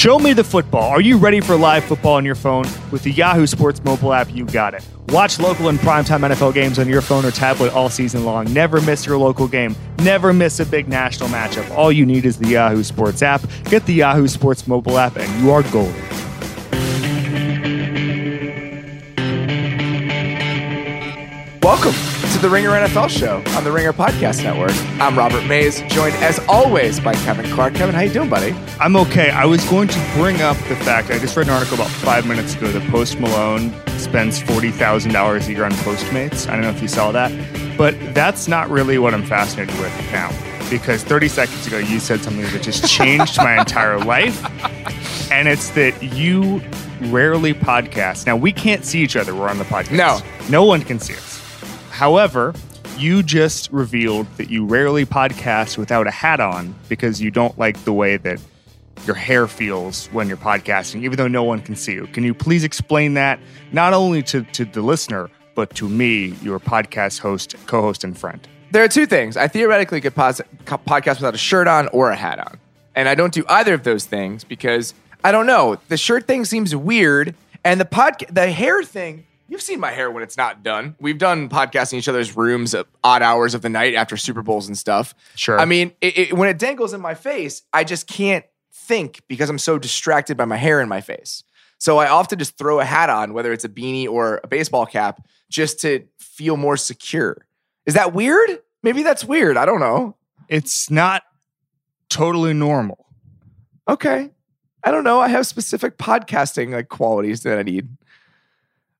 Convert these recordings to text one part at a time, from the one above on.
Show me the football. Are you ready for live football on your phone? With the Yahoo Sports mobile app, you got it. Watch local and primetime NFL games on your phone or tablet all season long. Never miss your local game. Never miss a big national matchup. All you need is the Yahoo Sports app. Get the Yahoo Sports mobile app, and you are golden. Welcome the Ringer NFL show on the Ringer Podcast Network. I'm Robert Mays, joined as always by Kevin Clark. Kevin, how you doing, buddy? I'm okay. I was going to bring up the fact I just read an article about five minutes ago that Post Malone spends forty thousand dollars a year on Postmates. I don't know if you saw that, but that's not really what I'm fascinated with now. Because 30 seconds ago, you said something that just changed my entire life, and it's that you rarely podcast. Now we can't see each other. We're on the podcast. No. no one can see us. However, you just revealed that you rarely podcast without a hat on because you don't like the way that your hair feels when you're podcasting, even though no one can see you. Can you please explain that not only to, to the listener, but to me, your podcast host, co host, and friend? There are two things. I theoretically could pos- podcast without a shirt on or a hat on. And I don't do either of those things because I don't know. The shirt thing seems weird. And the pod- the hair thing, you've seen my hair when it's not done. We've done podcasting in each other's rooms at odd hours of the night after Super Bowls and stuff. Sure. I mean, it, it, when it dangles in my face, I just can't think because I'm so distracted by my hair in my face. So I often just throw a hat on, whether it's a beanie or a baseball cap, just to feel more secure. Is that weird? Maybe that's weird. I don't know. It's not totally normal. Okay. I don't know. I have specific podcasting like qualities that I need.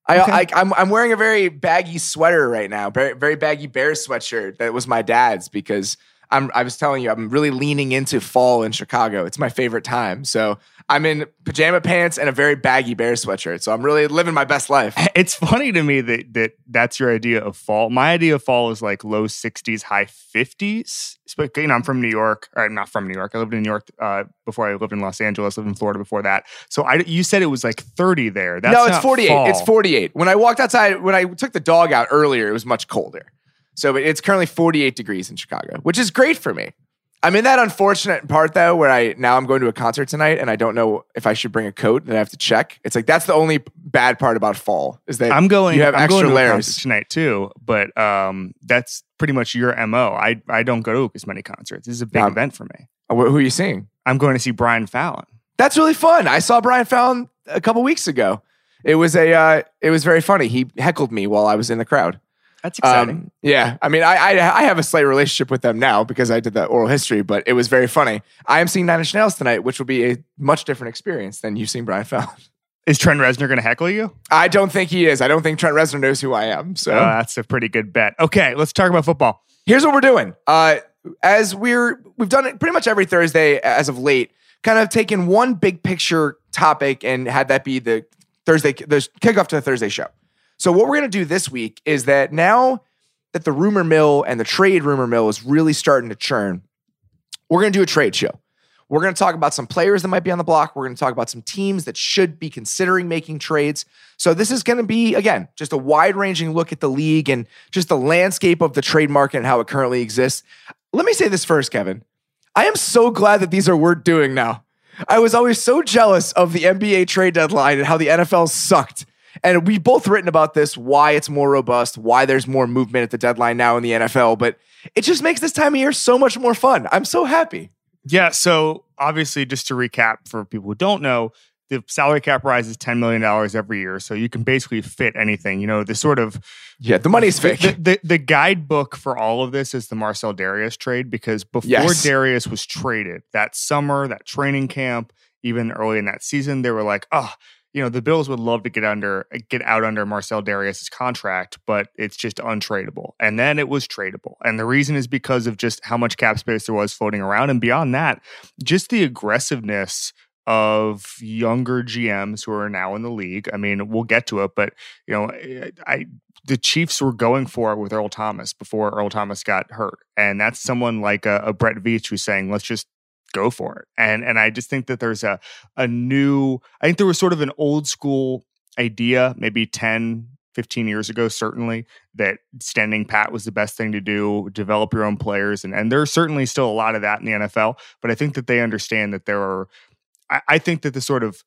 I, Okay. I I'm I'm wearing a very baggy sweater right now, very very baggy bear sweatshirt that was my dad's because I'm I was telling you I'm really leaning into fall in Chicago. It's my favorite time. So I'm in pajama pants and a very baggy bear sweatshirt. So I'm really living my best life. It's funny to me that that that's your idea of fall. My idea of fall is like low 60s, high 50s. But, You know, I'm from New York. Or I'm not from New York. I lived in New York uh, before I lived in Los Angeles. Lived in Florida before that. So I, you said it was like 30 there. That's no, it's not 48. fall. It's 48. When I walked outside, when I took the dog out earlier, it was much colder. So it's currently 48 degrees in Chicago, which is great for me. I'm in that unfortunate part though, where I now I'm going to a concert tonight and I don't know if I should bring a coat and I have to check. It's like that's the only bad part about fall is that I'm going. You have I'm extra going to a layers. concert tonight too, but um, that's pretty much your mo. I I don't go to as many concerts. This is a big Um, event for me. Who are you seeing? I'm going to see Brian Fallon. That's really fun. I saw Brian Fallon a couple weeks ago. It was a uh, it was very funny. He heckled me while I was in the crowd. That's exciting. Um, yeah, I mean, I, I I have a slight relationship with them now because I did that oral history, but it was very funny. I am seeing Nine Inch Nails tonight, which will be a much different experience than you seeing Brian Fallon. is Trent Reznor going to heckle you? I don't think he is. I don't think Trent Reznor knows who I am. So Uh, that's a pretty good bet. Okay, let's talk about football. here's what we're doing. Uh, as we're we've done it pretty much every Thursday as of late, kind of taken one big picture topic and had that be the Thursday the kickoff to the Thursday show. So what we're gonna do this week is that now that the rumor mill and the trade rumor mill is really starting to churn, we're gonna do a trade show. We're going to talk about some players that might be on the block. We're going to talk about some teams that should be considering making trades. So, this is going to be, again, just a wide ranging look at the league and just the landscape of the trade market and how it currently exists. Let me say this first, Kevin. I am so glad that these are worth doing now. I was always so jealous of the NBA trade deadline and how the NFL sucked. And we've both written about this, why it's more robust, why there's more movement at the deadline now in the NFL. But it just makes this time of year so much more fun. I'm so happy. Yeah. So obviously, just to recap for people who don't know, the salary cap rises $10 million every year. So you can basically fit anything. You know, the sort of Yeah, the money's the, fake. the, the, the guidebook for all of this is the Marcell Dareus trade because before Yes. Dareus was traded that summer, that training camp, even early in that season, they were like, oh, you know, the Bills would love to get under get out under Marcell Dareus's contract, but it's just untradeable. And then it was tradable. And the reason is because of just how much cap space there was floating around. And beyond that, just the aggressiveness of younger GMs who are now in the league. I mean, we'll get to it, but you know, I the Chiefs were going for it with Earl Thomas before Earl Thomas got hurt, and that's someone like a, a Brett Veach who's saying, "Let's just go for it." And and I just think that there's a a new. I think there was sort of an old school idea, maybe 10, 15 years ago, certainly, that standing pat was the best thing to do, develop your own players. And, and there's certainly still a lot of that in the NFL. But I think that they understand that there are I, I think that the sort of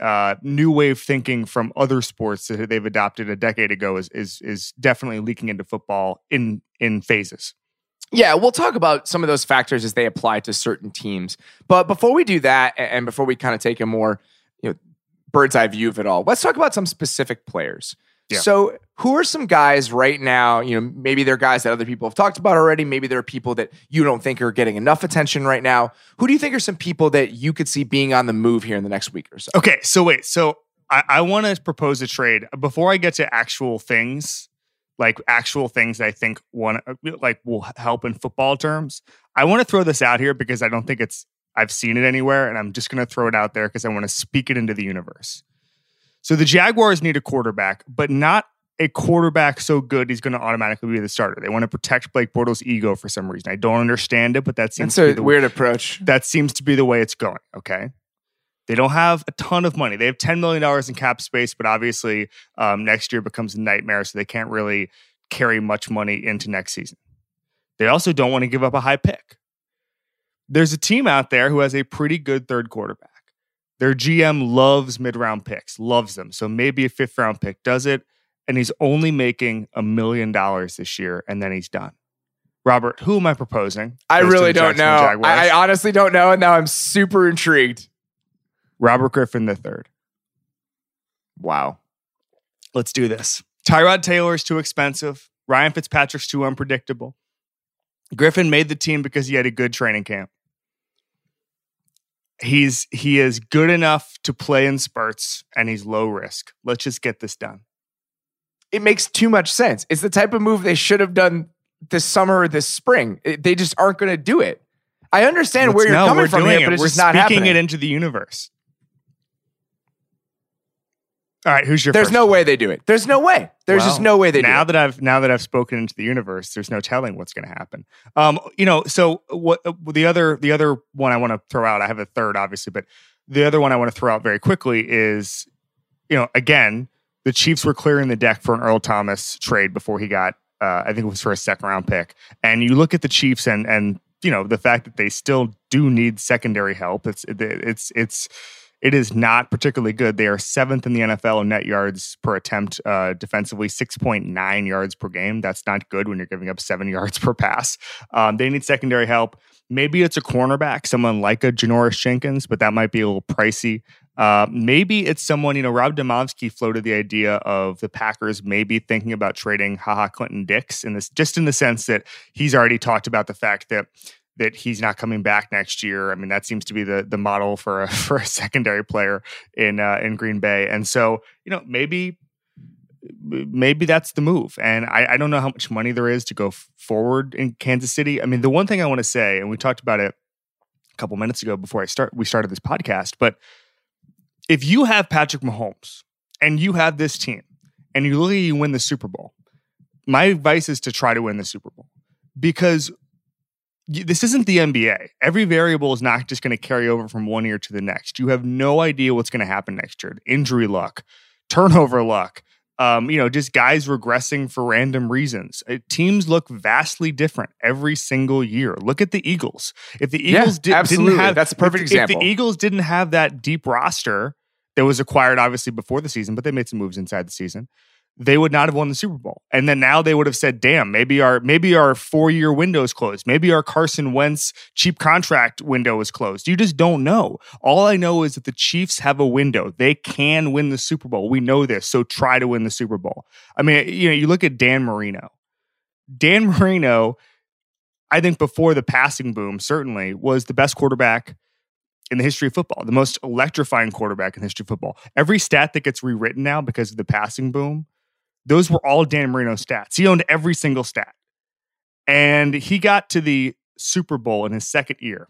uh, new wave thinking from other sports that they've adopted a decade ago is is is definitely leaking into football in in phases. Yeah, we'll talk about some of those factors as they apply to certain teams. But before we do that, and before we kind of take a more you know bird's eye view of it all, let's talk about some specific players. Yeah. So, who are some guys right now? You know, maybe they're guys that other people have talked about already. Maybe there are people that you don't think are getting enough attention right now. Who do you think are some people that you could see being on the move here in the next week or so? Okay, so wait, so I, I want to propose a trade before I get to actual things, like actual things that I think one uh, like will help in football terms. I want to throw this out here because I don't think it's I've seen it anywhere, and I'm just going to throw it out there because I want to speak it into the universe. So the Jaguars need a quarterback, but not a quarterback so good he's going to automatically be the starter. They want to protect Blake Bortles' ego for some reason. I don't understand it, but that seems That's to be the weird approach. That seems to be the way it's going. Okay. They don't have a ton of money. They have $10 million in cap space, but obviously um, next year becomes a nightmare, so they can't really carry much money into next season. They also don't want to give up a high pick. There's a team out there who has a pretty good third quarterback. Their GM loves mid round picks, loves them. So maybe a fifth round pick does it. And he's only making a million dollars this year and then he's done. Robert, who am I proposing? I really don't know. I, I, honestly don't know. And now I'm super intrigued. Robert Griffin III. Wow. Let's do this. Tyrod Taylor is too expensive. Ryan Fitzpatrick's too unpredictable. Griffin made the team because he had a good training camp he's he is good enough to play in spurts and he's low risk. Let's just get this done. It makes too much sense. It's the type of move they should have done this summer or this spring. It, they just aren't going to do it. I understand Let's, where you're no, coming from here, it. but it's we're just not happening. it into the universe. All right, who's your? There's no way they do it. There's no way. There's well, just no way they now do it. that I've now that I've spoken into the universe, there's no telling what's going to happen. Um, you know, so what uh, the other the other one I want to throw out, I have a third obviously, but the other one I want to throw out very quickly is, you know, again, the Chiefs were clearing the deck for an Earl Thomas trade before he got, uh, I think it was for a second round pick, and you look at the Chiefs and and you know the fact that they still do need secondary help. It's it's it's it is not particularly good. They are seventh in the NFL in net yards per attempt uh, defensively, 6.9 yards per game. That's not good when you're giving up seven yards per pass. Um, they need secondary help. Maybe it's a cornerback, someone like a Janoris Jenkins, but that might be a little pricey. Uh, maybe it's someone, you know, Rob Demovsky floated the idea of the Packers maybe thinking about trading HaHa Clinton Dix in this, just in the sense that he's already talked about the fact that that he's not coming back next year. I mean, that seems to be the the model for a for a secondary player in uh, in Green Bay. And so, you know, maybe maybe that's the move. And I, I don't know how much money there is to go forward in Kansas City. I mean, the one thing I want to say, and we talked about it a couple minutes ago before I start we started this podcast, but if you have Patrick Mahomes and you have this team and you you win the Super Bowl, my advice is to try to win the Super Bowl because this isn't the NBA. Every variable is not just going to carry over from one year to the next. You have no idea what's going to happen next year. Injury luck, turnover luck, um, you know, just guys regressing for random reasons. It, uh, teams look vastly different every single year. Look at the Eagles. If the Eagles yeah, did, not have that's a perfect if, example. If the Eagles didn't have that deep roster that was acquired obviously before the season, but they made some moves inside the season they would not have won the Super Bowl. And then now they would have said, damn, maybe our maybe our four year window is closed. Maybe our Carson Wentz cheap contract window is closed. You just don't know. All I know is that the Chiefs have a window. They can win the Super Bowl. We know this. So try to win the Super Bowl. I mean, you know, you look at Dan Marino. Dan Marino, I think before the passing boom, certainly was the best quarterback in the history of football, the most electrifying quarterback in the history of football. Every stat that gets rewritten now because of the passing boom those were all Dan Marino stats. He owned every single stat. And he got to the Super Bowl in his second year.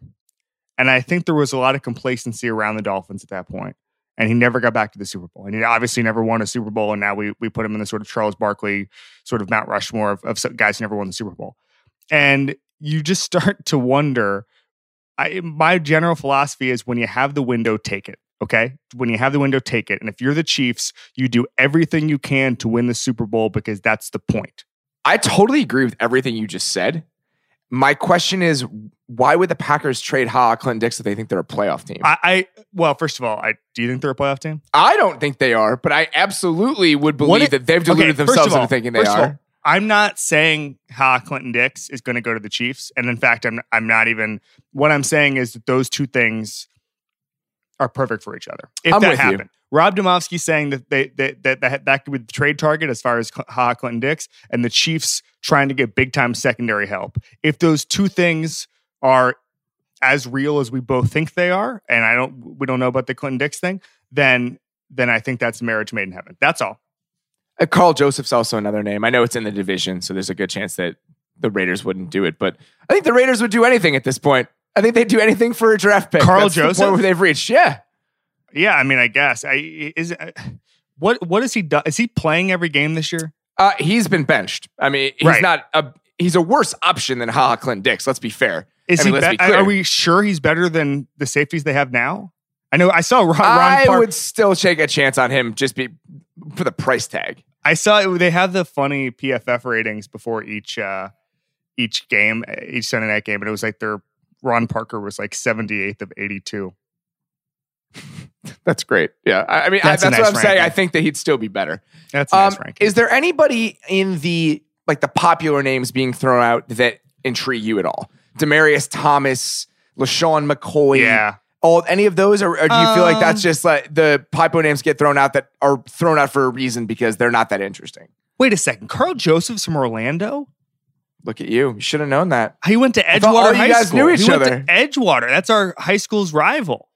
And I think there was a lot of complacency around the Dolphins at that point. And he never got back to the Super Bowl. And he obviously never won a Super Bowl. And now we, we put him in the sort of Charles Barkley, sort of Mount Rushmore of, of guys who never won the Super Bowl. And you just start to wonder. I, my general philosophy is when you have the window, take it. Okay. When you have the window, take it. And if you're the Chiefs, you do everything you can to win the Super Bowl because that's the point. I totally agree with everything you just said. My question is, why would the Packers trade Ha Clinton Dix if they think they're a playoff team? I, I well, first of all, I do you think they're a playoff team? I don't think they are, but I absolutely would believe that they've deluded of themselves all- into thinking they all, are. I'm not saying Ha Clinton Dix is going to go to the Chiefs, and in fact, I'm I'm not even. What I'm saying is that those two things are perfect for each other. If I'm that with you. happened, Rob Demovsky saying that they that that that, that could be the trade target as far as Ha Clinton Dix, and the Chiefs trying to get big time secondary help. If those two things are as real as we both think they are, and I don't we don't know about the Clinton Dix thing, then then I think that's marriage made in heaven. That's all. Uh, Karl Joseph's also another name. I know it's in the division, so there's a good chance that the Raiders wouldn't do it. But I think the Raiders would do anything at this point. I think they'd do anything for a draft pick. Karl That's the point Joseph? where they've reached. Yeah. Yeah, I mean, I guess I is uh, what what is he done? Is he playing every game this year? Uh, he's been benched. I mean, he's Right. not a he's a worse option than Ha Clint Dix. Let's be fair. Is I mean, he? be- be are we sure he's better than the safeties they have now? I know I saw Ron, Ron I Park. would still take a chance on him just be for the price tag. I saw they have the funny PFF ratings before each uh each game, each Sunday night game, and it was like their Ron Parker was like 78th of 82. That's great. Yeah. I, I mean, That's I, a that's nice what I'm saying. ranking. I think that he'd still be better. That's a nice Um, ranking. is there anybody in the like the popular names being thrown out that intrigue you at all? Demaryius Thomas, LeSean McCoy, yeah. all any of those, or, or do you feel like that's Um, just like the popular names get thrown out that are thrown out for a reason because they're not that interesting? Wait a second. Karl Joseph's from Orlando. Look at you. You should have known that. He went to thought all Edgewater you guys School. knew each he went other. to Edgewater. That's our high school's rival.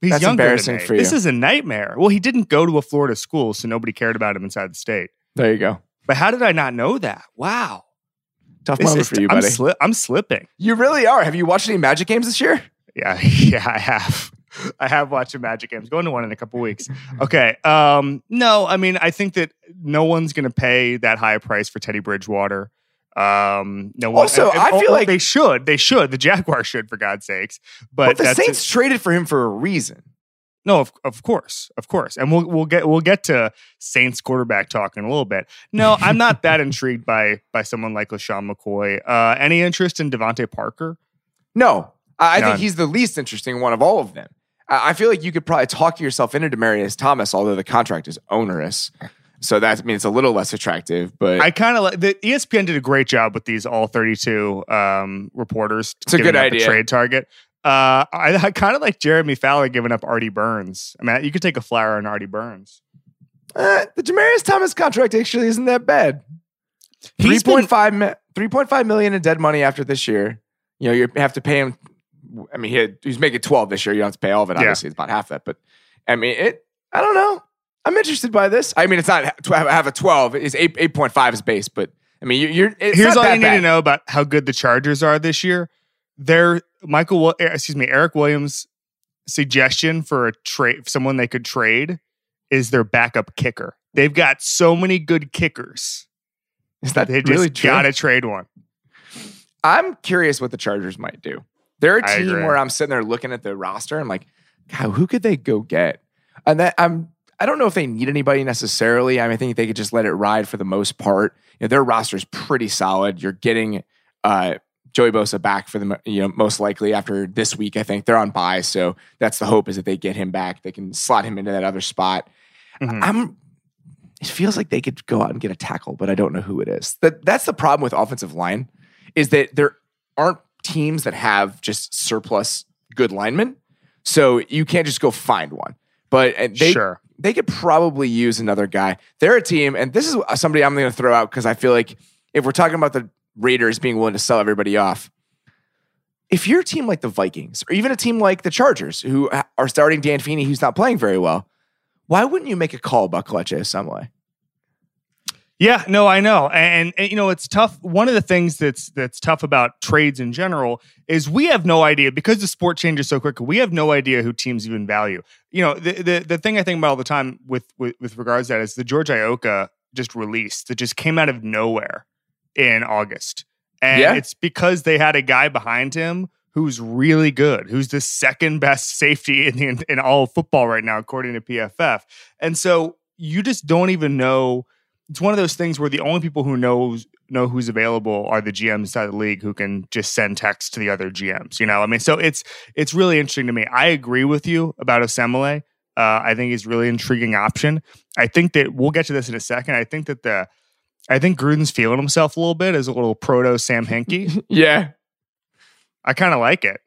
He's That's younger embarrassing than me. for you. This is a nightmare. Well, he didn't go to a Florida school, so nobody cared about him inside the state. There you go. But how did I not know that? Wow. Tough This moment is- for you, I'm, buddy. sli- I'm slipping. you really are. Have you watched any Magic games this year? Yeah, yeah, I have. I have watched some Magic games. Going to one in a couple weeks. Okay. Um, no, I mean, I think that no one's going to pay that high a price for Teddy Bridgewater. Um, no. Also, and- I and- feel oh, like- they should. They should. The Jaguars should, for God's sakes. But, But the Saints traded for him for a reason. No, of, of course, of course, and we'll we'll get we'll get to Saints quarterback talk in a little bit. No, I'm not that intrigued by by someone like LeSean McCoy. Uh, any interest in DeVante Parker? No, I, I None. think he's the least interesting one of all of them. I, I feel like you could probably talk yourself into Demaryius Thomas, although the contract is onerous. So that I mean, it's a little less attractive. But I kind of like the ESPN did a great job with these all 32 um, reporters. It's a giving good up idea. trade target. Uh, I, I kind of like Jeremy Fowler giving up Artie Burns. I mean, you could take a flyer on Artie Burns. uh, the Demaryius Thomas contract actually isn't that bad. Three He's been- point 3.5 million in dead money after this year. You know, you have to pay him. I mean, he had, he's making 12 this year. You don't have to pay all of it. Yeah. Obviously, it's about half that. But I mean, it. I don't know. I'm interested by this. I mean, it's not to have, have a 12. It's eight 8.5 is base, but I mean, you're. Here's all you need bad. to know about how good the Chargers are this year. Their Michael, eh, excuse me, Eric Williams' suggestion for a trade, someone they could trade, is their backup kicker. They've got so many good kickers. Is that They just really true? got to trade one. I'm curious what the Chargers might do. They're a team where I'm sitting there looking at the roster. I'm like, God, who could they go get? And that I'm. I don't know if they need anybody necessarily. I mean, I think they could just let it ride for the most part. You know, their roster is pretty solid. You're getting uh, Joey Bosa back for the you know most likely after this week. I think they're on bye, so that's the hope is that they get him back. They can slot him into that other spot. Mhm. I'm. It feels like they could go out and get a tackle, but I don't know who it is. That that's the problem with offensive line, is that there aren't teams that have just surplus good linemen, so you can't just go find one. But they sure. They could probably use another guy. They're a team, and this is somebody I'm going to throw out because I feel like if we're talking about the Raiders being willing to sell everybody off, if you're a team like the Vikings or even a team like the Chargers who are starting Dan Feeney, who's not playing very well, why wouldn't you make a call about Kelechi Osemele? Yeah, no, I know, and, and you know it's tough. One of the things that's that's tough about trades in general is we have no idea because the sport changes so quickly. We have no idea who teams even value. You know, the the, the thing I think about all the time with, with with regards to that is the George Iloka just released that just came out of nowhere in August, and Yeah. it's because they had a guy behind him who's really good, who's the second best safety in the in all of football right now, according to PFF, and so you just don't even know it's one of those things where the only people who knows know who's available are the GMs inside the league who can just send text to the other GMs. You know, I mean, so it's it's really interesting to me. I agree with you about Osemele. Uh, I think he's really intriguing option. I think that we'll get to this in a second. I think that the I think Gruden's feeling himself a little bit as a little proto Sam Hinkie. yeah, I kind of like it.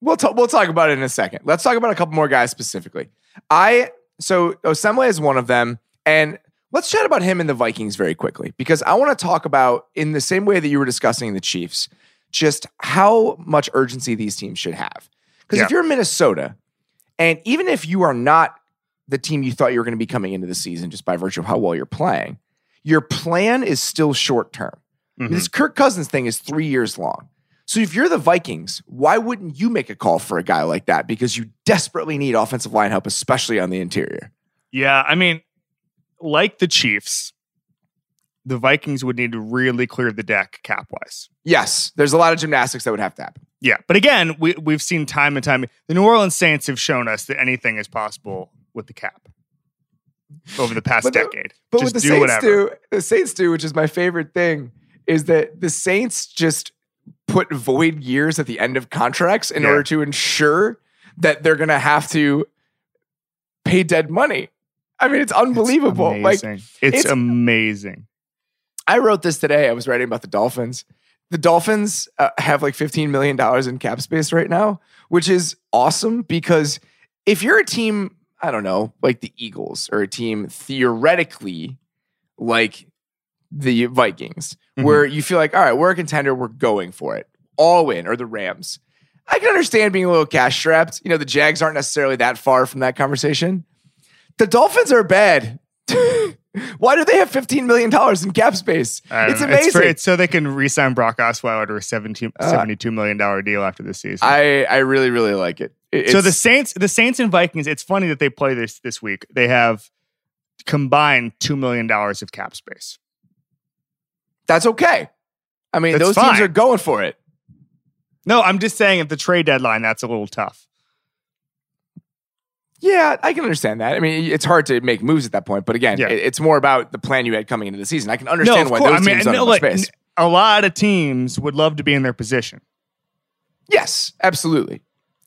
We'll talk. We'll talk about it in a second. Let's talk about a couple more guys specifically. I so Osemele is one of them, and let's chat about him and the Vikings very quickly because I want to talk about in the same way that you were discussing the Chiefs, just how much urgency these teams should have. Because Yeah. if you're Minnesota, and even if you are not the team you thought you were going to be coming into the season just by virtue of how well you're playing, your plan is still short term. Mhm. This Kirk Cousins thing is three years long. So if you're the Vikings, why wouldn't you make a call for a guy like that? Because you desperately need offensive line help, especially on the interior. Yeah, I mean, like the Chiefs, the Vikings would need to really clear the deck cap wise. Yes, there's a lot of gymnastics that would have to happen. Yeah, but again, we we've seen time and time. The New Orleans Saints have shown us that anything is possible with the cap over the past But the- decade. But just what the do Saints whatever. do, the Saints do, which is my favorite thing, is that the Saints just put void years at the end of contracts in Yeah. order to ensure that they're going to have to pay dead money. I mean, it's It's unbelievable. like it's, it's- amazing. I wrote this today. I was writing about the Dolphins. The Dolphins uh, have like $15 million in cap space right now, which is awesome because if you're a team, I don't know, like the Eagles or a team theoretically like the Vikings, Mhm. where you feel like, all right, we're a contender, we're going for it, all in, or the Rams. I can understand being a little cash strapped. You know, the Jags aren't necessarily that far from that conversation. The Dolphins are bad. Why do they have $15 million in cap space? It's know. amazing. for- it's so they can re-sign Brock Osweiler to a 17, Uh, $72 million deal after the season. I, I really, really like it. It- so the Saints, the Saints and Vikings. It's funny that they play this this week. They have combined two million dollars of cap space. that's okay. I mean, That's those teams are going for it. No, I'm just saying at the trade deadline, that's a little tough. Yeah, I can understand that. I mean, it's hard to make moves at that point, but again, Yeah. it's more about the plan you had coming into the season. I can understand of why course. those I mean, teams don't no, like, space. a lot of teams would love to be in their position. Yes, absolutely.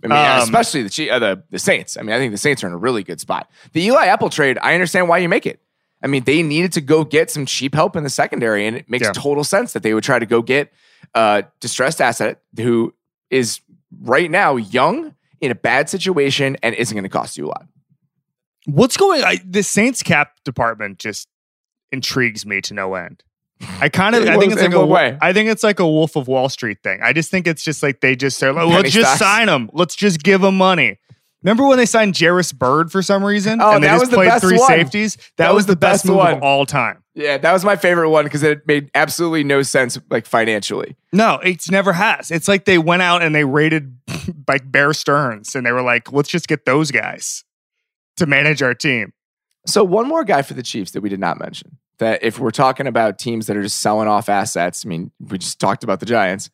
I mean, Um, especially the, uh, the the Saints. I mean, I think the Saints are in a really good spot. The Eli Apple trade, I understand why you make it. I mean, they needed to go get some cheap help in the secondary, and it makes Yeah. total sense that they would try to go get a distressed asset who is right now young in a bad situation and isn't going to cost you a lot. What's going? I, the Saints cap department just intrigues me to no end. I kind of, I think it's like a, way? I think it's like a Wolf of Wall Street thing. I just think it's just like they just say, Penny let's just stocks. sign them. Let's just give them money. Remember when they signed Jairus Byrd for some reason? Oh, and they that just was the played best three one. safeties. That, was, the best, move one. of all time. Yeah, that was my favorite one because it made absolutely no sense, like financially. No, it's never has. It's like they went out and they raided like Bear Stearns and they were like, let's just get those guys to manage our team. So one more guy for the Chiefs that we did not mention. That if we're talking about teams that are just selling off assets, I mean, we just talked about the Giants.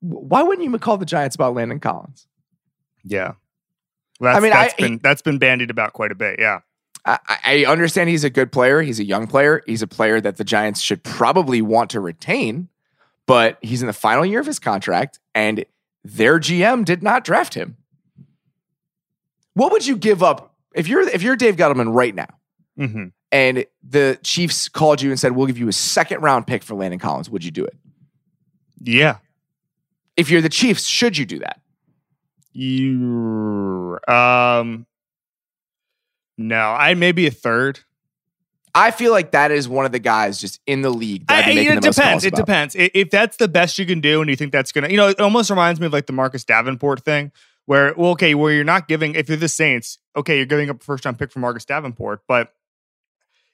Why wouldn't you call the Giants about Landon Collins? Yeah. That's, I mean, that's I- been that's been bandied about quite a bit. Yeah. I, I understand he's a good player. He's a young player. He's a player that the Giants should probably want to retain, but he's in the final year of his contract, and their GM did not draft him. What would you give up if you're if you're Dave Gettleman right now? hmm and the Chiefs called you and said, "We'll give you a second round pick for Landon Collins." Would you do it? Yeah. If you're the Chiefs, should you do that? You um no, I maybe a third. I feel like that is one of the guys just in the league. That I'd be I, it depends. It depends. If that's the best you can do, and you think that's gonna, you know, it almost reminds me of like the Marcus Davenport thing, where well, okay, where you're not giving. If you're the Saints, okay, you're giving up a first round pick for Marcus Davenport, but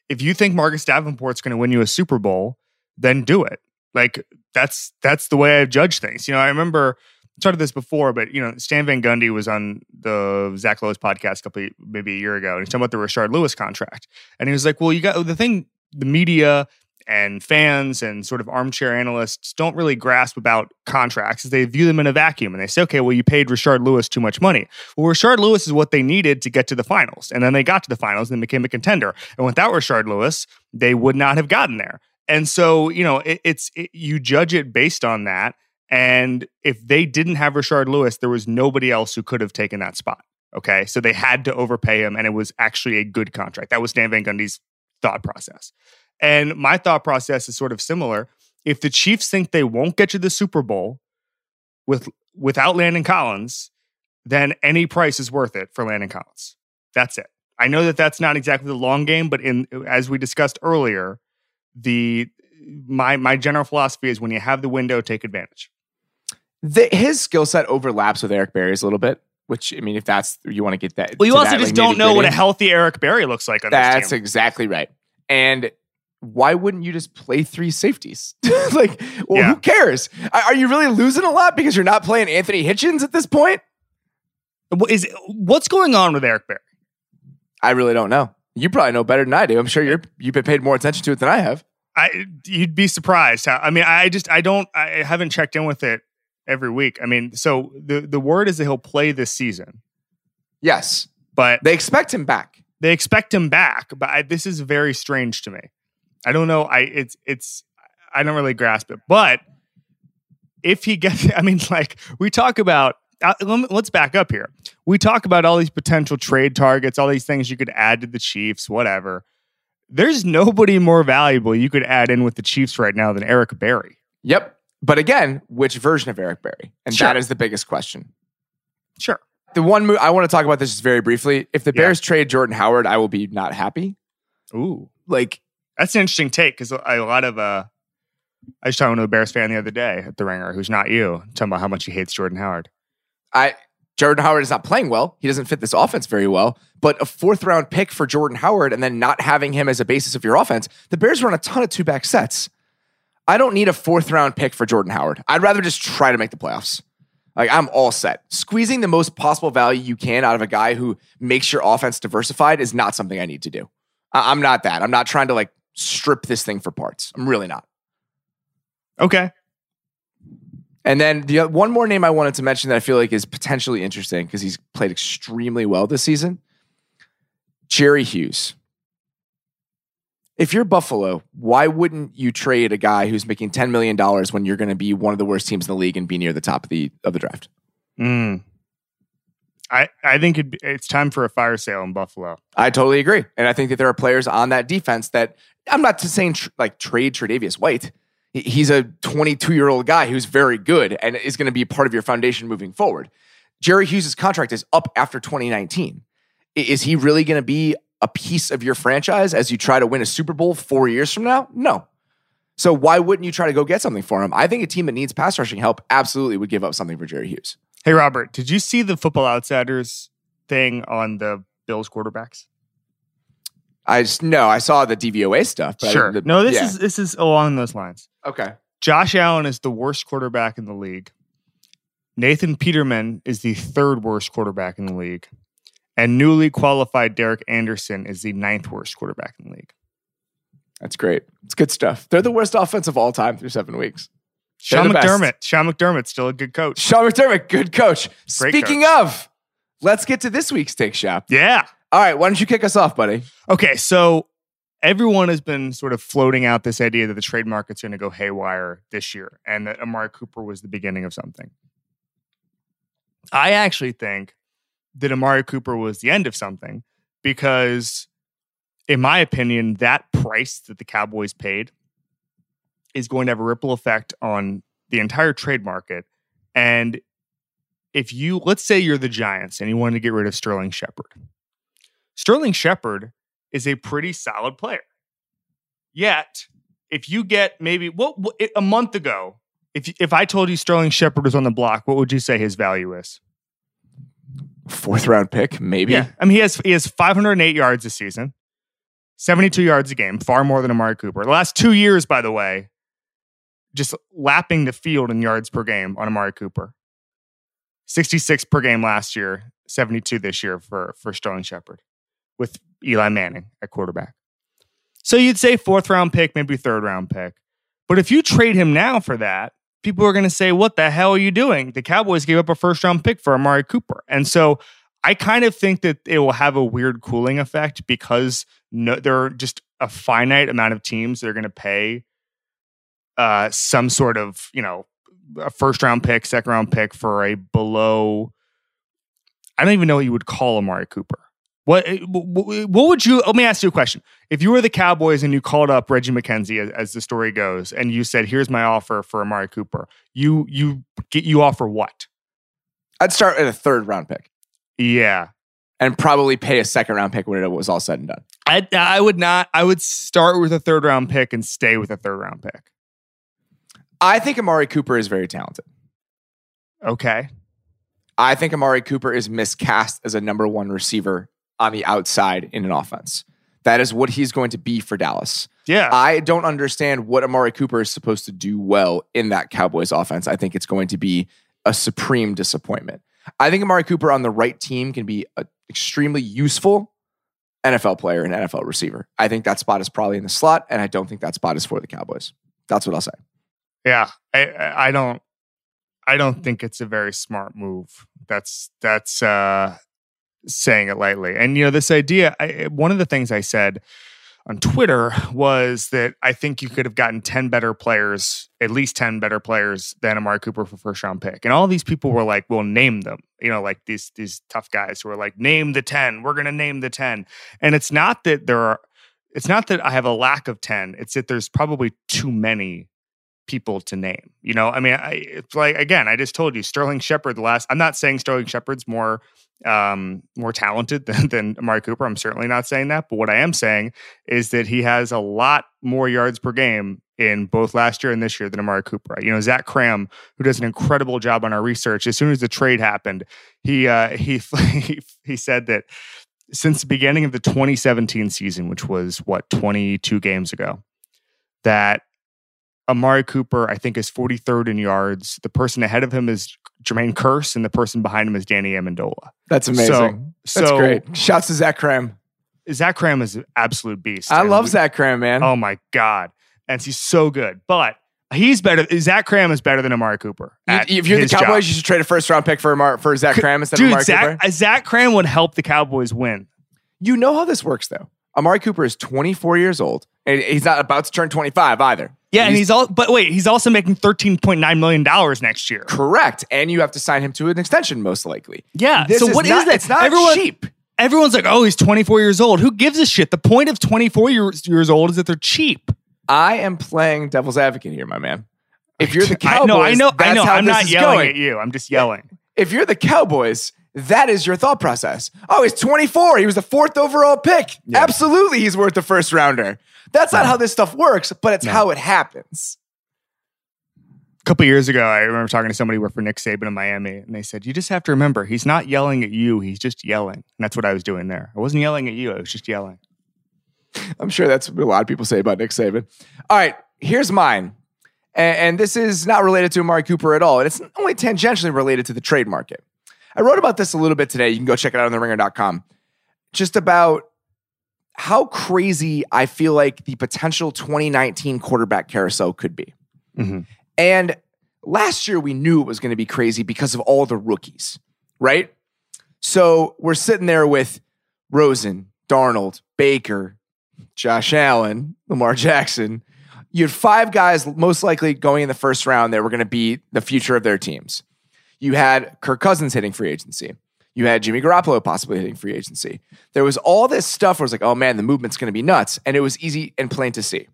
if you think Marcus Davenport's going to win you a Super Bowl, then do it. Like that's that's the way I judge things. You know, I remember started this before, but you know, Stan Van Gundy was on the Zach Lowe's podcast a couple maybe a year ago, and he's talking about the Rashard Lewis contract, and he was like, "Well, you got the thing, the media." And fans and sort of armchair analysts don't really grasp about contracts is they view them in a vacuum and they say, okay, well, you paid Rashard Lewis too much money. Well, Rashard Lewis is what they needed to get to the finals. And then they got to the finals and became a contender. And without Rashard Lewis, they would not have gotten there. and so you know it, it's it, you judge it based on that. And if they didn't have Rashard Lewis, there was nobody else who could have taken that spot. Okay, so they had to overpay him, and it was actually a good contract. That was Stan Van Gundy's thought process. And my thought process is sort of similar. If the Chiefs think they won't get to the Super Bowl with without Landon Collins, then any price is worth it for Landon Collins. That's it. I know that that's not exactly the long game, but in as we discussed earlier, the my my general philosophy is when you have the window, take advantage. The, his skill set overlaps with Eric Berry's a little bit. Which I mean, if that's you want to get that. Well, you also that, just like, don't know what a healthy Eric Berry looks like on That's exactly right. And why wouldn't you just play three safeties? like, well, Yeah. who cares? Are you really losing a lot because you're not playing Anthony Hitchens at this point? Is what's going on with Eric Berry? I really don't know. You probably know better than I do. I'm sure you're you've been paid more attention to it than I have. I you'd be surprised. How, I mean, I just I don't I haven't checked in with it every week. I mean, so the the word is that he'll play this season, Yes, but they expect him back. they expect him back. But I, this is very strange to me. I don't know. I it's it's I don't really grasp it. But if he gets, I mean, like we talk about. Uh, let's back up here. We talk about all these potential trade targets, all these things you could add to the Chiefs, whatever. There's nobody more valuable you could add in with the Chiefs right now than Eric Berry. Yep. But again, which version of Eric Berry? And Sure. that is the biggest question. Sure. The one move I want to talk about this just very briefly. If the Yeah. Bears trade Jordan Howard, I will be not happy. Ooh. Like, That's an interesting take because a a lot of uh, I was talking to a Bears fan the other day at the Ringer, who's not you, talking about how much he hates Jordan Howard. I Jordan Howard is not playing well. He doesn't fit this offense very well. But a fourth round pick for Jordan Howard and then not having him as a basis of your offense, the Bears run a ton of two back sets. I don't need a fourth round pick for Jordan Howard. I'd rather just try to make the playoffs. Like I'm all set. Squeezing the most possible value you can out of a guy who makes your offense diversified is not something I need to do. I- I'm not that. I'm not trying to like strip this thing for parts. I'm really not. Okay. And then the uh, one more name I wanted to mention that I feel like is potentially interesting because he's played extremely well this season. Jerry Hughes. If you're Buffalo, why wouldn't you trade a guy who's making $10 million when you're going to be one of the worst teams in the league and be near the top of the of the draft? Mm. I I think it'd be, it's time for a fire sale in Buffalo. I totally agree. And I think that there are players on that defense that I'm not saying tr- like trade Tre'Davious White. He's a 22 year old guy who's very good and is going to be part of your foundation moving forward. Jerry Hughes' contract is up after 2019. Is he really going to be a piece of your franchise as you try to win a Super Bowl four years from now? No. So why wouldn't you try to go get something for him? I think a team that needs pass rushing help absolutely would give up something for Jerry Hughes. Hey Robert, did you see the Football Outsiders thing on the Bills quarterbacks? I just no, I saw the DVOA stuff. But sure. didn't- no, this yeah. is this is along those lines. okay. Josh Allen is the worst quarterback in the league. Nathan Peterman is the third worst quarterback in the league. And newly qualified Derek Anderson is the ninth worst quarterback in the league. That's great. It's good stuff. They're the worst offense of all time through seven weeks. They're Sean the best. McDermott. Sean McDermott's still a good coach. Sean McDermott, good coach. Great Speaking of, let's get to this week's take shop. Yeah. All right, why don't you kick us off, buddy? Okay, so everyone has been sort of floating out this idea that the trade market's going to go haywire this year and that Amari Cooper was the beginning of something. I actually think that Amari Cooper was the end of something because, in my opinion, that price that the Cowboys paid is going to have a ripple effect on the entire trade market. And if you, let's say you're the Giants and you wanted to get rid of Sterling Shepard, Sterling Shepard is a pretty solid player. Yet, if you get maybe what, a month ago, if if I told you Sterling Shepard was on the block, what would you say his value is? Fourth round pick, maybe. Yeah, I mean he has he has 508 yards this season, 72 yards a game, far more than Amari Cooper. The last two years, by the way, just lapping the field in yards per game on Amari Cooper. 66 per game last year, 72 this year for for Sterling Shepard, with Eli Manning at quarterback. So you'd say fourth round pick, maybe third round pick. But if you trade him now for that, people are going to say, "What the hell are you doing?" The Cowboys gave up a first round pick for Amari Cooper, and so I kind of think that it will have a weird cooling effect because no, there are just a finite amount of teams that are going to pay uh, some sort of you know a first round pick, second round pick for a below. I don't even know what you would call Amari Cooper. What eh, what would you? Let me ask you a question. If you were the Cowboys and you called up Reggie McKenzie, as, as the story goes, and you said, "Here's my offer for Amari Cooper," you you get you offer what? I'd start at a third round pick. Yeah, and probably pay a second round pick when it was all said and done. I I would not. I would start with a third round pick and stay with a third round pick. I think Amari Cooper is very talented. Okay. I think Amari Cooper is miscast as a number one receiver on the outside in an offense. That is what he's going to be for Dallas. Yeah. I don't understand what Amari Cooper is supposed to do well in that Cowboys offense. I think it's going to be a supreme disappointment. I think Amari Cooper on the right team can be an extremely useful NFL player and NFL receiver. I think that spot is probably in the slot, and I don't think that spot is for the Cowboys. That's what I'll say. Yeah, I I don't I don't think it's a very smart move. That's that's uh saying it lightly. And you know, this idea, I, one of the things I said on Twitter was that I think you could have gotten 10 better players, at least 10 better players than Amari Cooper for first round pick. And all these people were like, well, name them. You know, like these these tough guys who are like, name the 10. We're gonna name the 10. And it's not that there are it's not that I have a lack of 10. It's that there's probably too many people to name. You know, I mean, I, it's like again, I just told you Sterling Shepard. The last, I'm not saying Sterling Shepard's more um, more talented than, than Amari Cooper. I'm certainly not saying that. But what I am saying is that he has a lot more yards per game in both last year and this year than Amari Cooper. You know, Zach Kram, who does an incredible job on our research, as soon as the trade happened, he uh, he he, he said that since the beginning of the 2017 season, which was what 22 games ago, that Amari Cooper, I think, is 43rd in yards. The person ahead of him is Jermaine Kearse, and the person behind him is Danny Amendola. That's amazing. So, That's so, great. Shouts to Zach Kram. Zach Kram is an absolute beast. I love we, Zach Kram, man. Oh my god, and he's so good. But he's better. Zach Kram is better than Amari Cooper. if you're the Cowboys, job. you should trade a first round pick for Amar, for Zach Kram instead Dude, of Amari Zach, Cooper. Zach Kram would help the Cowboys win. You know how this works, though. Amari Cooper is 24 years old, and he's not about to turn 25 either. Yeah, and he's all. But wait, he's also making 13.9 million dollars next year. Correct, and you have to sign him to an extension, most likely. Yeah. This so is what not, is that? It's not Everyone, cheap. Everyone's like, "Oh, he's 24 years old." Who gives a shit? The point of 24 years, years old is that they're cheap. I am playing devil's advocate here, my man. If you're the Cowboys, I know, I know, I know. I'm not yelling going. at you. I'm just yelling. If you're the Cowboys, that is your thought process. Oh, he's 24. He was the fourth overall pick. Yeah. Absolutely, he's worth the first rounder. That's not how this stuff works, but it's no. how it happens. A couple years ago, I remember talking to somebody who worked for Nick Saban in Miami, and they said, You just have to remember, he's not yelling at you, he's just yelling. And that's what I was doing there. I wasn't yelling at you, I was just yelling. I'm sure that's what a lot of people say about Nick Saban. All right, here's mine. And, and this is not related to Amari Cooper at all. And it's only tangentially related to the trade market. I wrote about this a little bit today. You can go check it out on theringer.com. Just about how crazy I feel like the potential 2019 quarterback carousel could be. Mm-hmm. And last year we knew it was going to be crazy because of all the rookies, right? So we're sitting there with Rosen, Darnold, Baker, Josh Allen, Lamar Jackson. You had five guys most likely going in the first round that were going to be the future of their teams. You had Kirk Cousins hitting free agency. You had Jimmy Garoppolo possibly hitting free agency. There was all this stuff where it's like, oh man, the movement's going to be nuts. And it was easy and plain to see.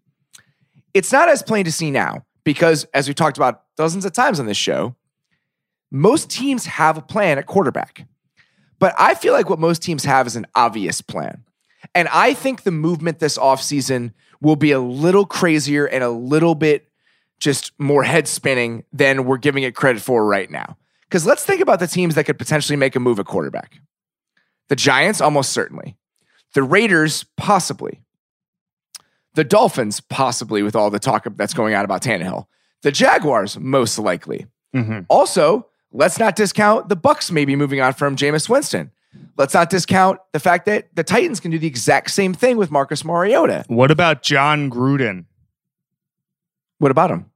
It's not as plain to see now because, as we talked about dozens of times on this show, most teams have a plan at quarterback. But I feel like what most teams have is an obvious plan. And I think the movement this offseason will be a little crazier and a little bit just more head spinning than we're giving it credit for right now. Because let's think about the teams that could potentially make a move at quarterback. The Giants, almost certainly. The Raiders, possibly. The Dolphins, possibly, with all the talk that's going on about Tannehill. The Jaguars, most likely. Mm-hmm. Also, let's not discount the Bucs maybe moving on from Jameis Winston. Let's not discount the fact that the Titans can do the exact same thing with Marcus Mariota. What about Jon Gruden? What about him?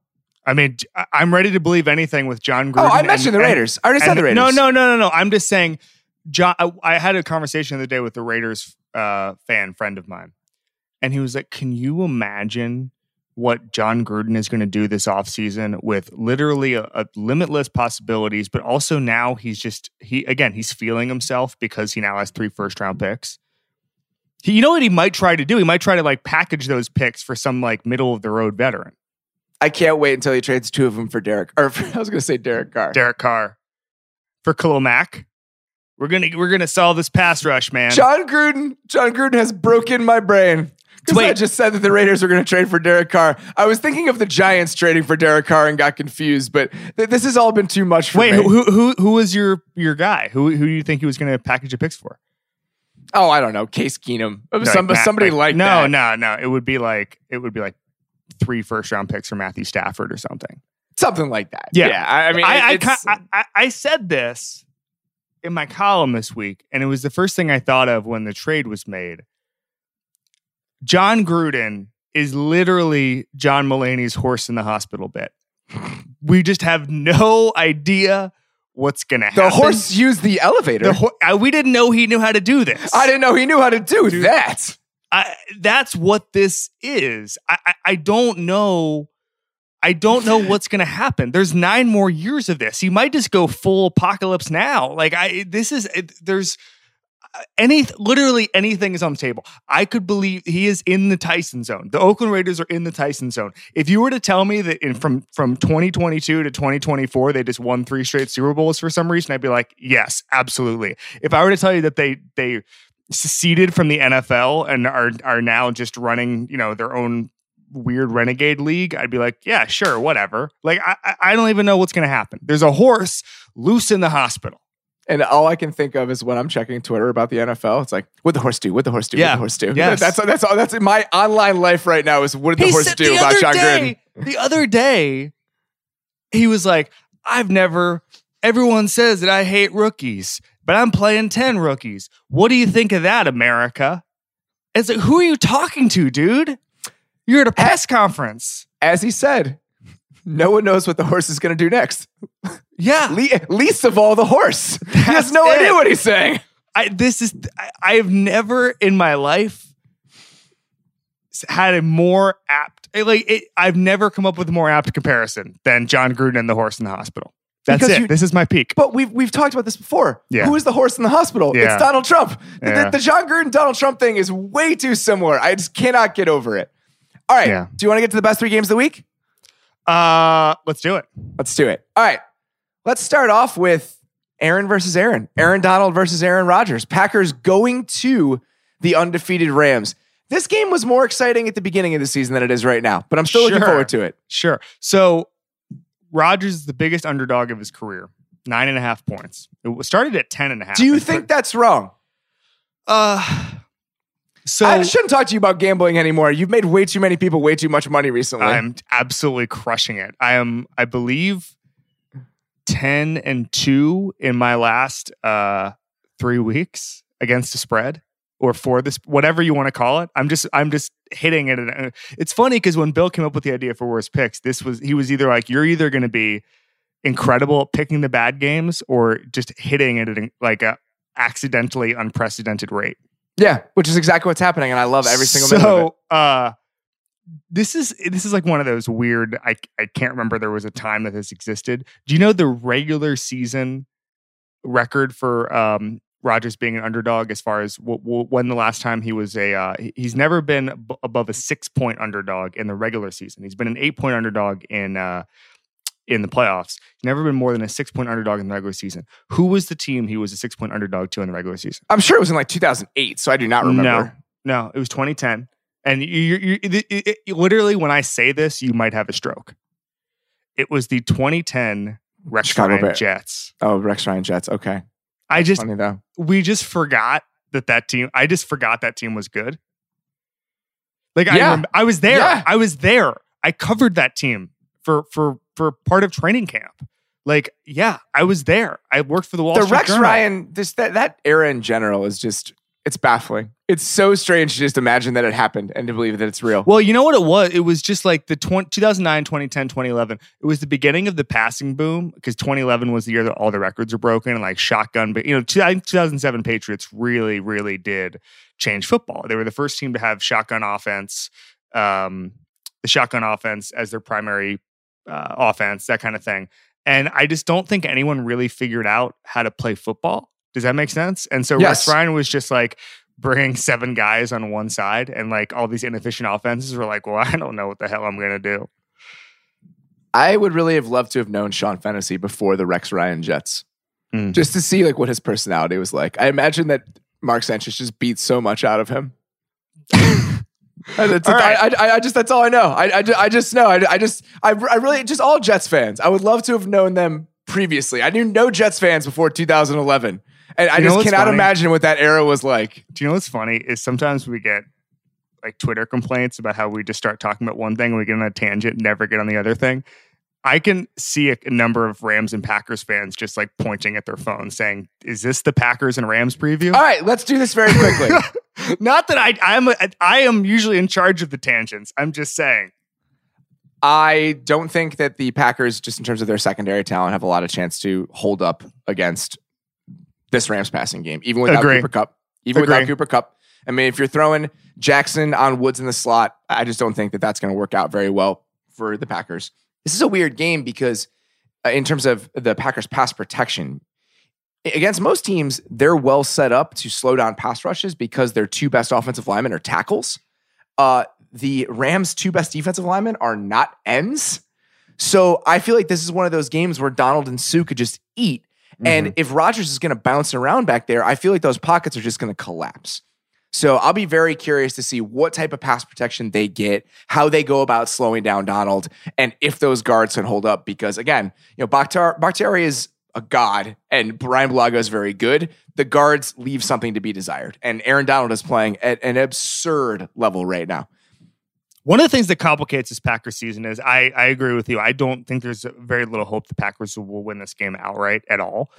I mean, I'm ready to believe anything with Jon Gruden. Oh, I mentioned and, the Raiders. I already said the Raiders. No, no, no, no, no. I'm just saying, Jon. I, I had a conversation the other day with the Raiders uh, fan friend of mine, and he was like, "Can you imagine what Jon Gruden is going to do this offseason with literally a, a limitless possibilities, but also now he's just he again he's feeling himself because he now has three first round picks. He, you know what he might try to do? He might try to like package those picks for some like middle of the road veteran. I can't wait until he trades two of them for Derek. Or for, I was going to say Derek Carr. Derek Carr for Khalil Mack. We're gonna we're gonna solve this pass rush, man. Jon Gruden. Jon Gruden has broken my brain. Because I just said that the Raiders were going to trade for Derek Carr. I was thinking of the Giants trading for Derek Carr and got confused, but th- this has all been too much for Wait, me. who who who was your your guy? Who who do you think he was going to package the picks for? oh, I don't know. Case Keenum. Like some, Matt- somebody like no, that. no, no. It would be like it would be like three first round picks for Matthew Stafford or something. Something like that. Yeah. I, I mean, I I, I I said this in my column this week, and it was the first thing I thought of when the trade was made. Jon Gruden is literally John Mulaney's horse in the hospital bit. We just have no idea what's going to happen. the horse used the elevator. The ho- I- we didn't know he knew how to do this. I didn't know he knew how to do that. I, that's what this is. I, I, I don't know. I don't know what's going to happen. There's nine more years of this. He might just go full apocalypse now. Like I, this is it- there's uh, any literally anything is on the table. I could believe he is in the Tyson zone. The Oakland Raiders are in the Tyson zone. If you were to tell me that in, from from 2022 to 2024 they just won three straight Super Bowls for some reason, I'd be like, yes, absolutely. If I were to tell you that they they seceded from the NFL and are are now just running, you know, their own weird renegade league, I'd be like, yeah, sure, whatever. Like I I- I don't even know what's gonna happen. There's a horse loose in the hospital. And all I can think of is when I'm checking Twitter about the NFL, it's like, what the horse do? What the horse do? What Yeah. the horse do? Yes. That's that's all. That's my online life right now. Is what did the horse do the about other Jon day, Gruden? The other day, he was like, I've never, everyone says that I hate rookies, but I'm playing 10 rookies. What do you think of that, America? It's like, who are you talking to, dude? You're at a press conference. As he said, no one knows what the horse is going to do next. Yeah. Le- least of all, the horse. he has no it. idea what he's saying. I, this is, I, I have never in my life had a more apt, like, it, I've never come up with a more apt comparison than Jon Gruden and the horse in the hospital. That's Because it. you- this is my peak. But we've we've talked about this before. Yeah. Who is the horse in the hospital? Yeah. It's Donald Trump. The, Yeah. the, the Jon Gruden Donald Trump thing is way too similar. I just cannot get over it. All right. Yeah. Do you want to get to the best three games of the week? Uh, let's do it. Let's do it. All right. Let's start off with Aaron versus Aaron. Aaron Donald versus Aaron Rodgers. Packers going to the undefeated Rams. This game was more exciting at the beginning of the season than it is right now, but I'm still looking forward to it. Sure. So Rodgers is the biggest underdog of his career. Nine and a half points. It started at ten and a half. Do you think that's wrong? Uh, so I shouldn't talk to you about gambling anymore. You've made way too many people way too much money recently. I'm absolutely crushing it. I am, I believe, ten and two in my last uh three weeks against the spread or for this whatever you want to call it. I'm just I'm just hitting it. And it's funny because when Bill came up with the idea for worst picks, this was he was either like you're either going to be incredible at picking the bad games or just hitting it at like a accidentally unprecedented rate. yeah, which is exactly what's happening, and I love every single minute of it. So, uh, this is this is like one of those weird. I I can't remember there was a time that this existed. Do you know the regular season record for um, Rodgers being an underdog as far as w- w- when the last time he was a uh, he's never been ab- above a six point underdog in the regular season. He's been an eight point underdog in uh, in the playoffs. He's never been more than a six point underdog in the regular season. Who was the team he was a six point underdog to in the regular season? I'm sure it was in like 2008, so I do not remember. No, it was 2010. And you, you, you, it, it, it- literally, when I say this, you might have a stroke. It was the 2010 Rex Chicago Ryan Bear. Jets. Oh, Rex Ryan Jets. Okay, I just, funny though. we just forgot that that team. I just forgot that team was good. Like Yeah. I, rem- I was there. Yeah. I was there. I covered that team for for for part of training camp. Like, yeah, I was there. I worked for the Wall The Street Rex Journal. Ryan, this that that era in general is just it's baffling. It's so strange to just imagine that it happened and to believe that it's real. Well, you know what it was? It was just like the 20, 2009, 2010, 2011. It was the beginning of the passing boom because 2011 was the year that all the records were broken and like shotgun. But, you know, two- I think 2007 Patriots really, really did change football. They were the first team to have shotgun offense. Um, the shotgun offense as their primary uh, offense, that kind of thing. And I just don't think anyone really figured out how to play football. Does that make sense? And so Yes. Rex Ryan was just like bringing seven guys on one side, and like all these inefficient offenses were like, well, I don't know what the hell I'm going to do. I would really have loved to have known Sean Fennessy before the Rex Ryan Jets, Mm. just to see like what his personality was like. I imagine that Mark Sanchez just beat so much out of him. I, that's- All right. I, I, I just that's all I know. I, I, I just know. I, I just I, I really just all Jets fans. I would love to have known them previously. I knew no Jets fans before 2011, and I You just cannot funny? imagine what that era was like. Do you know what's funny is sometimes we get like Twitter complaints about how we just start talking about one thing and we get on a tangent and never get on the other thing. I can see a, a number of Rams and Packers fans just like pointing at their phones saying, "Is this the Packers and Rams preview?" All right, let's do this very quickly. Not that I I'm a, I am usually in charge of the tangents. I'm just saying. I don't think that the Packers, just in terms of their secondary talent, have a lot of chance to hold up against this Rams passing game, even without Agree. Cooper Kupp. Even without Cooper Kupp. I mean, if you're throwing Jackson on Woods in the slot, I just don't think that that's going to work out very well for the Packers. This is a weird game because, uh, in terms of the Packers' pass protection, against most teams, they're well set up to slow down pass rushes because their two best offensive linemen are tackles. Uh, the Rams' two best defensive linemen are not ends. So I feel like this is one of those games where Donald and Suh could just eat. And mm-hmm. if Rodgers is going to bounce around back there, I feel like those pockets are just going to collapse. So I'll be very curious to see what type of pass protection they get, how they go about slowing down Donald, and if those guards can hold up. Because again, you know, Bakhtar, Bakhtiari is a god, and Bryan Bulaga is very good. The guards leave something to be desired, and Aaron Donald is playing at an absurd level right now. One of the things that complicates this Packers season is I, I agree with you. I don't think there's very little hope the Packers will win this game outright at all.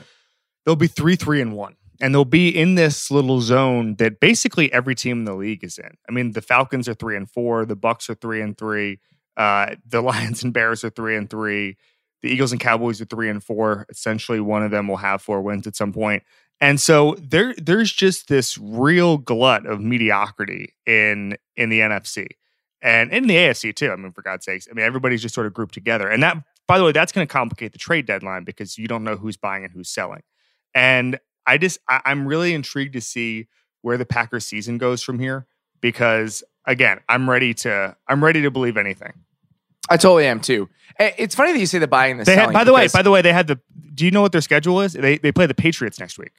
They'll be three, three, and one. And they'll be in this little zone that basically every team in the league is in. I mean, the Falcons are three and four, the Bucs are three and three, uh, the Lions and Bears are three and three, the Eagles and Cowboys are three and four. Essentially, one of them will have four wins at some point. And so there, there's just this real glut of mediocrity in in the NFC and in the AFC too. I mean, for God's sakes, I mean everybody's just sort of grouped together, and that, by the way, that's going to complicate the trade deadline because you don't know who's buying and who's selling. And I just, I, I'm really intrigued to see where the Packers season goes from here because again, I'm ready to, I'm ready to believe anything. I totally am too. Eh, It's funny that you say the buying and the They had, by the way, by the way, they had the. Do you know what their schedule is? They they play the Patriots next week.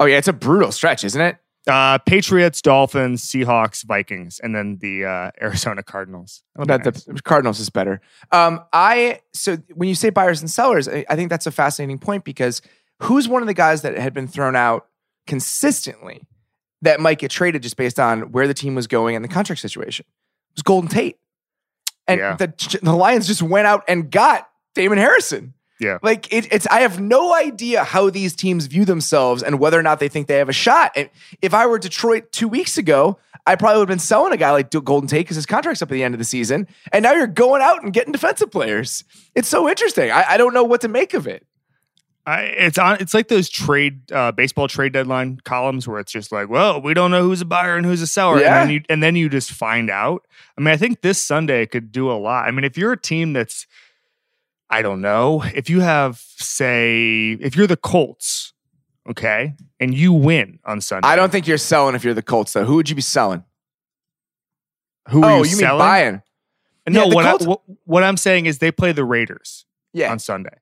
oh yeah, it's a brutal stretch, isn't it? Uh, Patriots, Dolphins, Seahawks, Vikings, and then the uh, Arizona Cardinals. That nice. the Cardinals is better. Um, I so when you say buyers and sellers, I, I think that's a fascinating point because who's one of the guys that had been thrown out consistently that might get traded just based on where the team was going and the contract situation? It was Golden Tate, and Yeah. the the Lions just went out and got Damon Harrison. Yeah. Like it, it's, I have no idea how these teams view themselves and whether or not they think they have a shot. And if I were Detroit two weeks ago, I probably would have been selling a guy like Golden Tate because his contract's up at the end of the season. And now you're going out and getting defensive players. It's so interesting. I, I don't know what to make of it. I, it's on. It's like those trade uh, baseball trade deadline columns where it's just like, well, we don't know who's a buyer and who's a seller, Yeah. and then you and then you just find out. I mean, I think this Sunday could do a lot. I mean, if you're a team that's, I don't know, if you have say, if you're the Colts, okay, and you win on Sunday, I don't think you're selling if you're the Colts, though. Who would you be selling? who are oh, you, you selling? mean buying? No, Yeah, what, Colts- I, what what I'm saying is they play the Raiders. Yeah. on Sunday.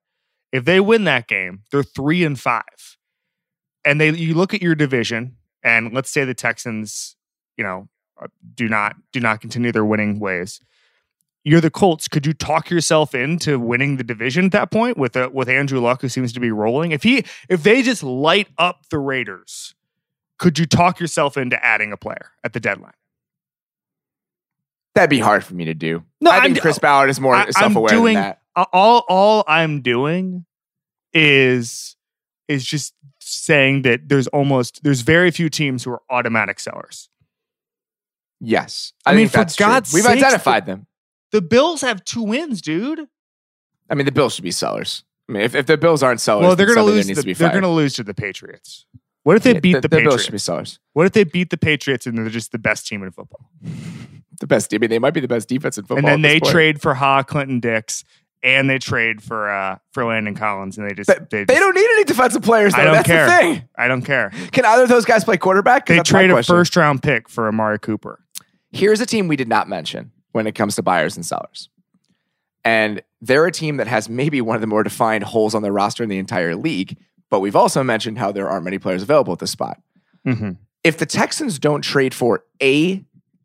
If they win that game, they're three and five. And they you look at your division, and let's say the Texans, you know, uh, do not do not continue their winning ways. You're the Colts. Could you talk yourself into winning the division at that point with uh, with Andrew Luck, who seems to be rolling? If he if they just light up the Raiders, could you talk yourself into adding a player at the deadline? That'd be hard for me to do. No, I think I'm- Chris Ballard is more I- self-aware doing- than that. All all I'm doing is is just saying that there's almost there's very few teams who are automatic sellers. Yes, I I, mean, for. God's we've identified them. The Bills have two wins, dude. I mean, the Bills should be sellers. I mean, if, if the Bills aren't sellers, well, they're going to lose. The, they're going to lose to the Patriots. What if they Yeah, beat the, the, the Bills Patriots? should be sellers. What if they beat the Patriots and they're just the best team in football? the best. I mean, they might be the best defense in football. and then they point. trade for Ha Clinton Dix, and they trade for uh for Landon Collins, and they just But they just- don't need any defensive players. Though. I don't That's care. the thing. I don't care. Can either of those guys play quarterback? They trade a first round pick for Amari Cooper. Here's a team we did not mention when it comes to buyers and sellers. And they're a team that has maybe one of the more defined holes on their roster in the entire league. But we've also mentioned how there aren't many players available at this spot. Mm-hmm. If the Texans don't trade for a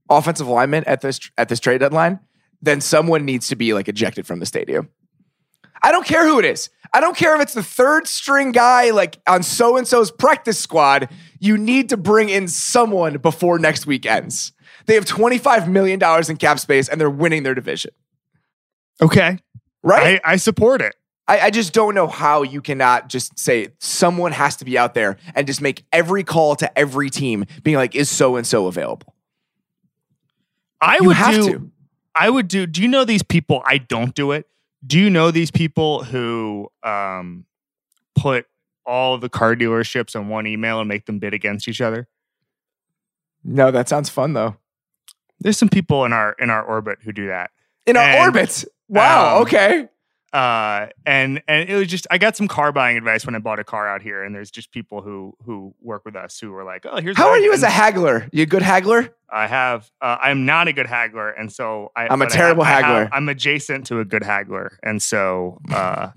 offensive lineman at this at this trade deadline, then someone needs to be like ejected from the stadium. I don't care who it is. I don't care if it's the third string guy like on so and so's practice squad. You need to bring in someone before next week ends. They have $25 million in cap space and they're winning their division. Okay, Right? I, I support it. I, I just don't know how you cannot just say someone has to be out there and just make every call to every team being like, is so and so available? I You would have do. to. I would do. Do you know these people? I don't do it. Do you know these people who um put all the car dealerships on one email and make them bid against each other? No, that sounds fun though. There's some people in our in our orbit who do that. In our And, orbit. Wow. um, okay. uh and and it was just i got some car buying advice when i bought a car out here and there's just people who who work with us who are like oh here's How are you as a haggler? You a good haggler? i have uh, i'm not a good haggler and so I, I'm a but I terrible have- I have- haggler. i'm adjacent to a good haggler and so uh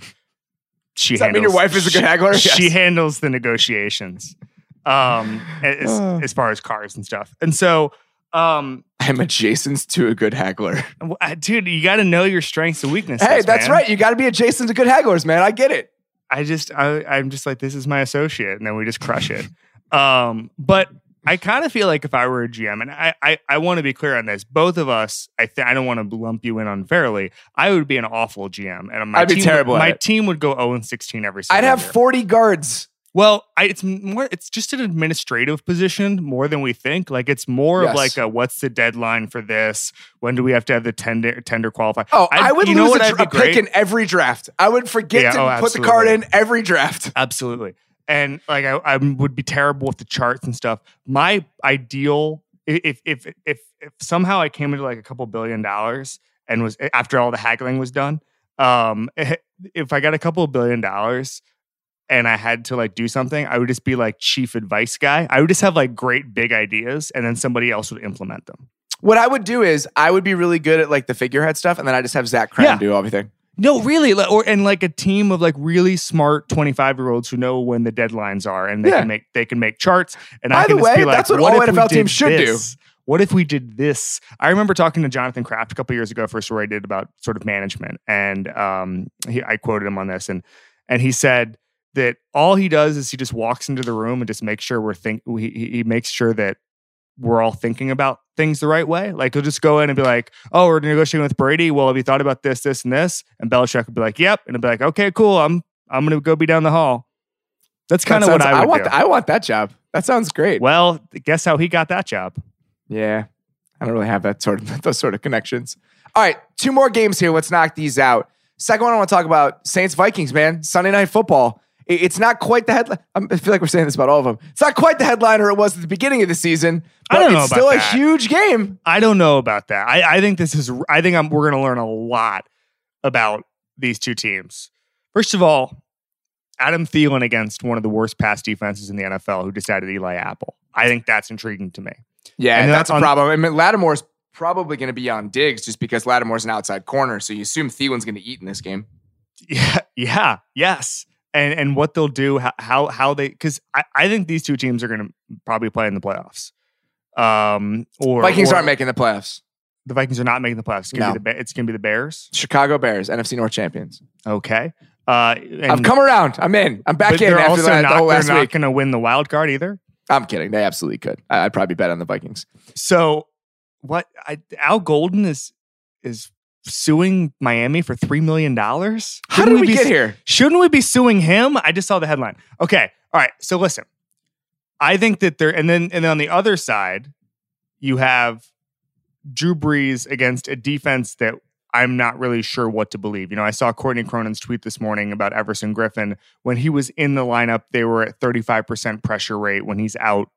she Does that mean your wife is a good haggler? she Yes. handles the negotiations um as, Uh. as far as cars and stuff and so um I'm adjacent to a good haggler. dude you got to know your strengths and weaknesses Hey, that's man. right. You got to be adjacent to good hagglers, man. I get it. I just I, I'm just like this is my associate, and then we just crush it. Um, but I kind of feel like if I were a GM, and I I, I want to be clear on this, both of us, I th- I don't want to lump you in unfairly. I would be an awful GM, and my I'd be terrible Would, my it. team would go 0 and 16 every. Single I'd have year. 40 guards. Well, I, it's more. It's just an administrative position more than we think. Like it's more Yes. of like a what's the deadline for this? When do we have to have the tender tender qualify? Oh, I- I, would you lose a, I'd be a pick in every draft. I would forget Yeah, to oh, put the card in every draft. Absolutely. And like I, I would be terrible with the charts and stuff. My ideal if if if if somehow I came into like a couple billion dollars and was after all the haggling was done, um if I got a couple billion dollars and I had to like do something, I would just be like chief advice guy. I would just have like great big ideas and then somebody else would implement them. What I would do is I would be really good at like the figurehead stuff, and then I just have Zach Kram Yeah. do everything. No, really, or and like a team of like really smart twenty five year olds who know when the deadlines are, and they Yeah. can make they can make charts. And By I can the just be way, like, that's what all if we NFL teams should do. What if we did this? I remember talking to Jonathan Kraft a couple years ago for a story I did about sort of management, and um, he, I quoted him on this, and and he said that all he does is he just walks into the room and just makes sure we're think he, he makes sure that we're all thinking about things the right way. Like he'll just go in and be like, "Oh, we're negotiating with Brady. Well, have you thought about this, this, and this?" And Belichick would be like, "Yep," and he'll be like, "Okay, cool. I'm I'm gonna go be down the hall." That's kind of That what I would want. th- I want that job. That sounds great. well, guess how he got that job? Yeah, I don't really have that sort of those sort of connections. All right, two more games here. Let's knock these out. Second one, I want to talk about Saints Vikings. Man, Sunday Night Football. It's not quite the headline. I feel like we're saying this about all of them. It's not quite the headliner it was at the beginning of the season, I don't know it's about still a that. huge game. I don't know about that. I, I think this is. I think I'm. We're gonna learn a lot about these two teams. First of all, Adam Thielen against one of the worst pass defenses in the NFL, who decided Eli Apple. I think that's intriguing to me. Yeah, And that's a on- problem. I mean, Lattimore's probably going to be on Diggs just because Lattimore's an outside corner, so you assume Thielen's going to eat in this game. Yeah, yeah, yes. And and what they'll do, how how, how they because I, I think these two teams are going to probably play in the playoffs. Um, or Vikings or aren't making the playoffs. the Vikings are not making the playoffs. It's gonna No. be the it's gonna be the Bears. Chicago Bears, NFC North champions. Okay. Uh, and, I've come around. I'm in. I'm back in they're after also not, the they're not going to win the wild card either. I'm kidding. They absolutely could. I- I'd probably bet on the Vikings. So what? I, Al Golden is is suing Miami for three million dollars. How did we get here? Shouldn't we be suing him? I just saw the headline. Okay, all right. So listen, I think that there, and then and then on the other side, you have Drew Brees against a defense that I'm not really sure what to believe. You know, I saw Courtney Cronin's tweet this morning about Everson Griffen. When he was in the lineup, they were at 35% pressure rate. When he's out,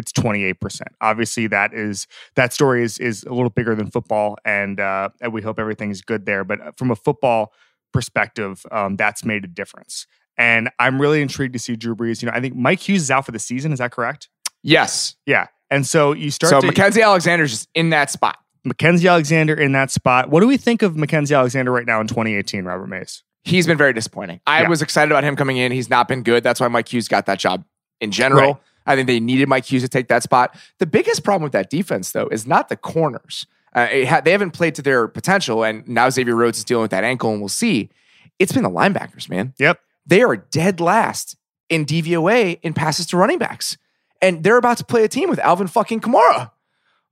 it's 28%. Obviously, that is that story is is a little bigger than football, and uh, and we hope everything's good there. But uh, from a football perspective, um, that's made a difference. And I'm really intrigued to see Drew Brees. You know, I think Mike Hughes is out for the season. Is that correct? Yes. Yeah. And so you start. So to, Mackensie Alexander's just in that spot. Mackensie Alexander in that spot. What do we think of Mackensie Alexander right now in 2018, Robert Mays? He's been very disappointing. I Yeah. was excited about him coming in. He's not been good. That's why Mike Hughes got that job in general. Right. I think they needed Mike Hughes to take that spot. The biggest problem with that defense, though, is not the corners. Uh, ha- they haven't played to their potential, and now Xavier Rhodes is dealing with that ankle, and we'll see. It's been the linebackers, man. Yep. They are dead last in DVOA in passes to running backs, and they're about to play a team with Alvin fucking Kamara.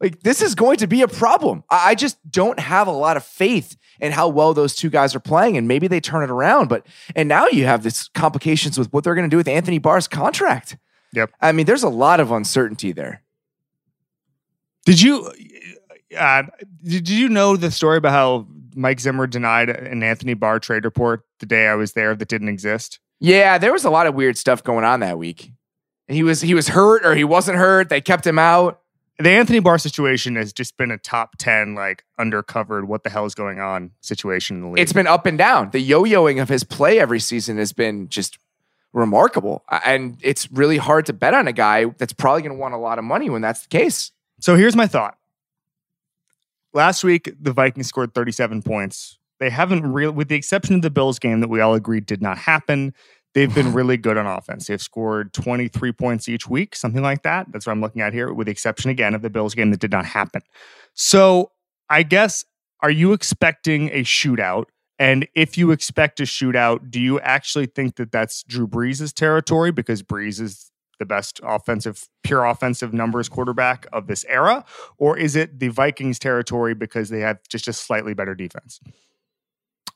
Like this is going to be a problem. I I just don't have a lot of faith in how well those two guys are playing, and maybe they turn it around. But and now you have this complications with what they're going to do with Anthony Barr's contract. Yep. I mean, there's a lot of uncertainty there. Did you uh, did you know the story about how Mike Zimmer denied an Anthony Barr trade report the day I was there that didn't exist? Yeah, there was a lot of weird stuff going on that week. He was he was hurt or he wasn't hurt. They kept him out. The Anthony Barr situation has just been a top 10 like undercovered what the hell is going on situation in the league. It's been up and down. The yo-yoing of his play every season has been just remarkable. And it's really hard to bet on a guy that's probably going to want a lot of money when that's the case. So here's my thought. Last week, the Vikings scored 37 points. They haven't really, with the exception of the Bills game that we all agreed did not happen, they've been really good on offense. They've scored 23 points each week, something like that. That's what I'm looking at here, with the exception again of the Bills game that did not happen. So I guess, are you expecting a shootout? And if you expect a shootout, do you actually think that that's Drew Brees' territory because Brees is the best offensive, pure offensive numbers quarterback of this era? Or is it the Vikings' territory because they have just a slightly better defense?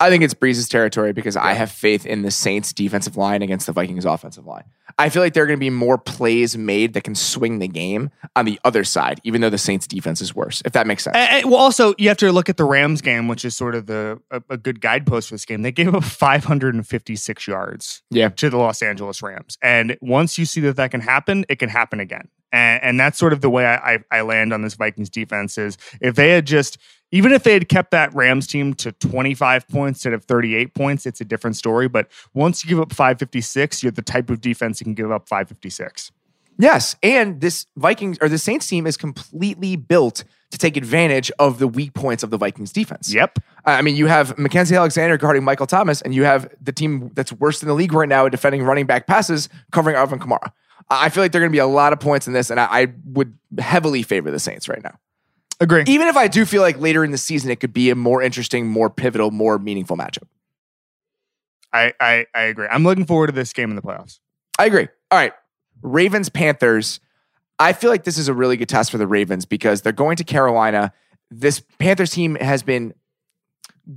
I think it's Brees's territory because I have faith in the Saints defensive line against the Vikings offensive line. I feel like there are going to be more plays made that can swing the game on the other side, even though the Saints defense is worse, if that makes sense. And- and- well, also you have to look at the Rams game, which is sort of the a, a good guidepost for this game. They gave up 556 yards Yeah. to the Los Angeles Rams, and once you see that that can happen, it can happen again. And, and that's sort of the way I, I, I land on this Vikings defense is if they had just even if they had kept that Rams team to 25 points instead of 38 points, it's a different story. But once you give up 556, you're the type of defense that can give up 556. Yes, and this Vikings or the Saints team is completely built to take advantage of the weak points of the Vikings defense. Yep. I mean, you have Mackensie Alexander guarding Michael Thomas, and you have the team that's worst in the league right now at defending running back passes covering Alvin Kamara. I I feel like there are going to be a lot of points in this, and I, I would heavily favor the Saints right now. Agree. Even if I do feel like later in the season it could be a more interesting, more pivotal, more meaningful matchup. I, I, I agree. I'm looking forward to this game in the playoffs. I agree. All right. Ravens, Panthers. I feel like this is a really good test for the Ravens because they're going to Carolina. This Panthers team has been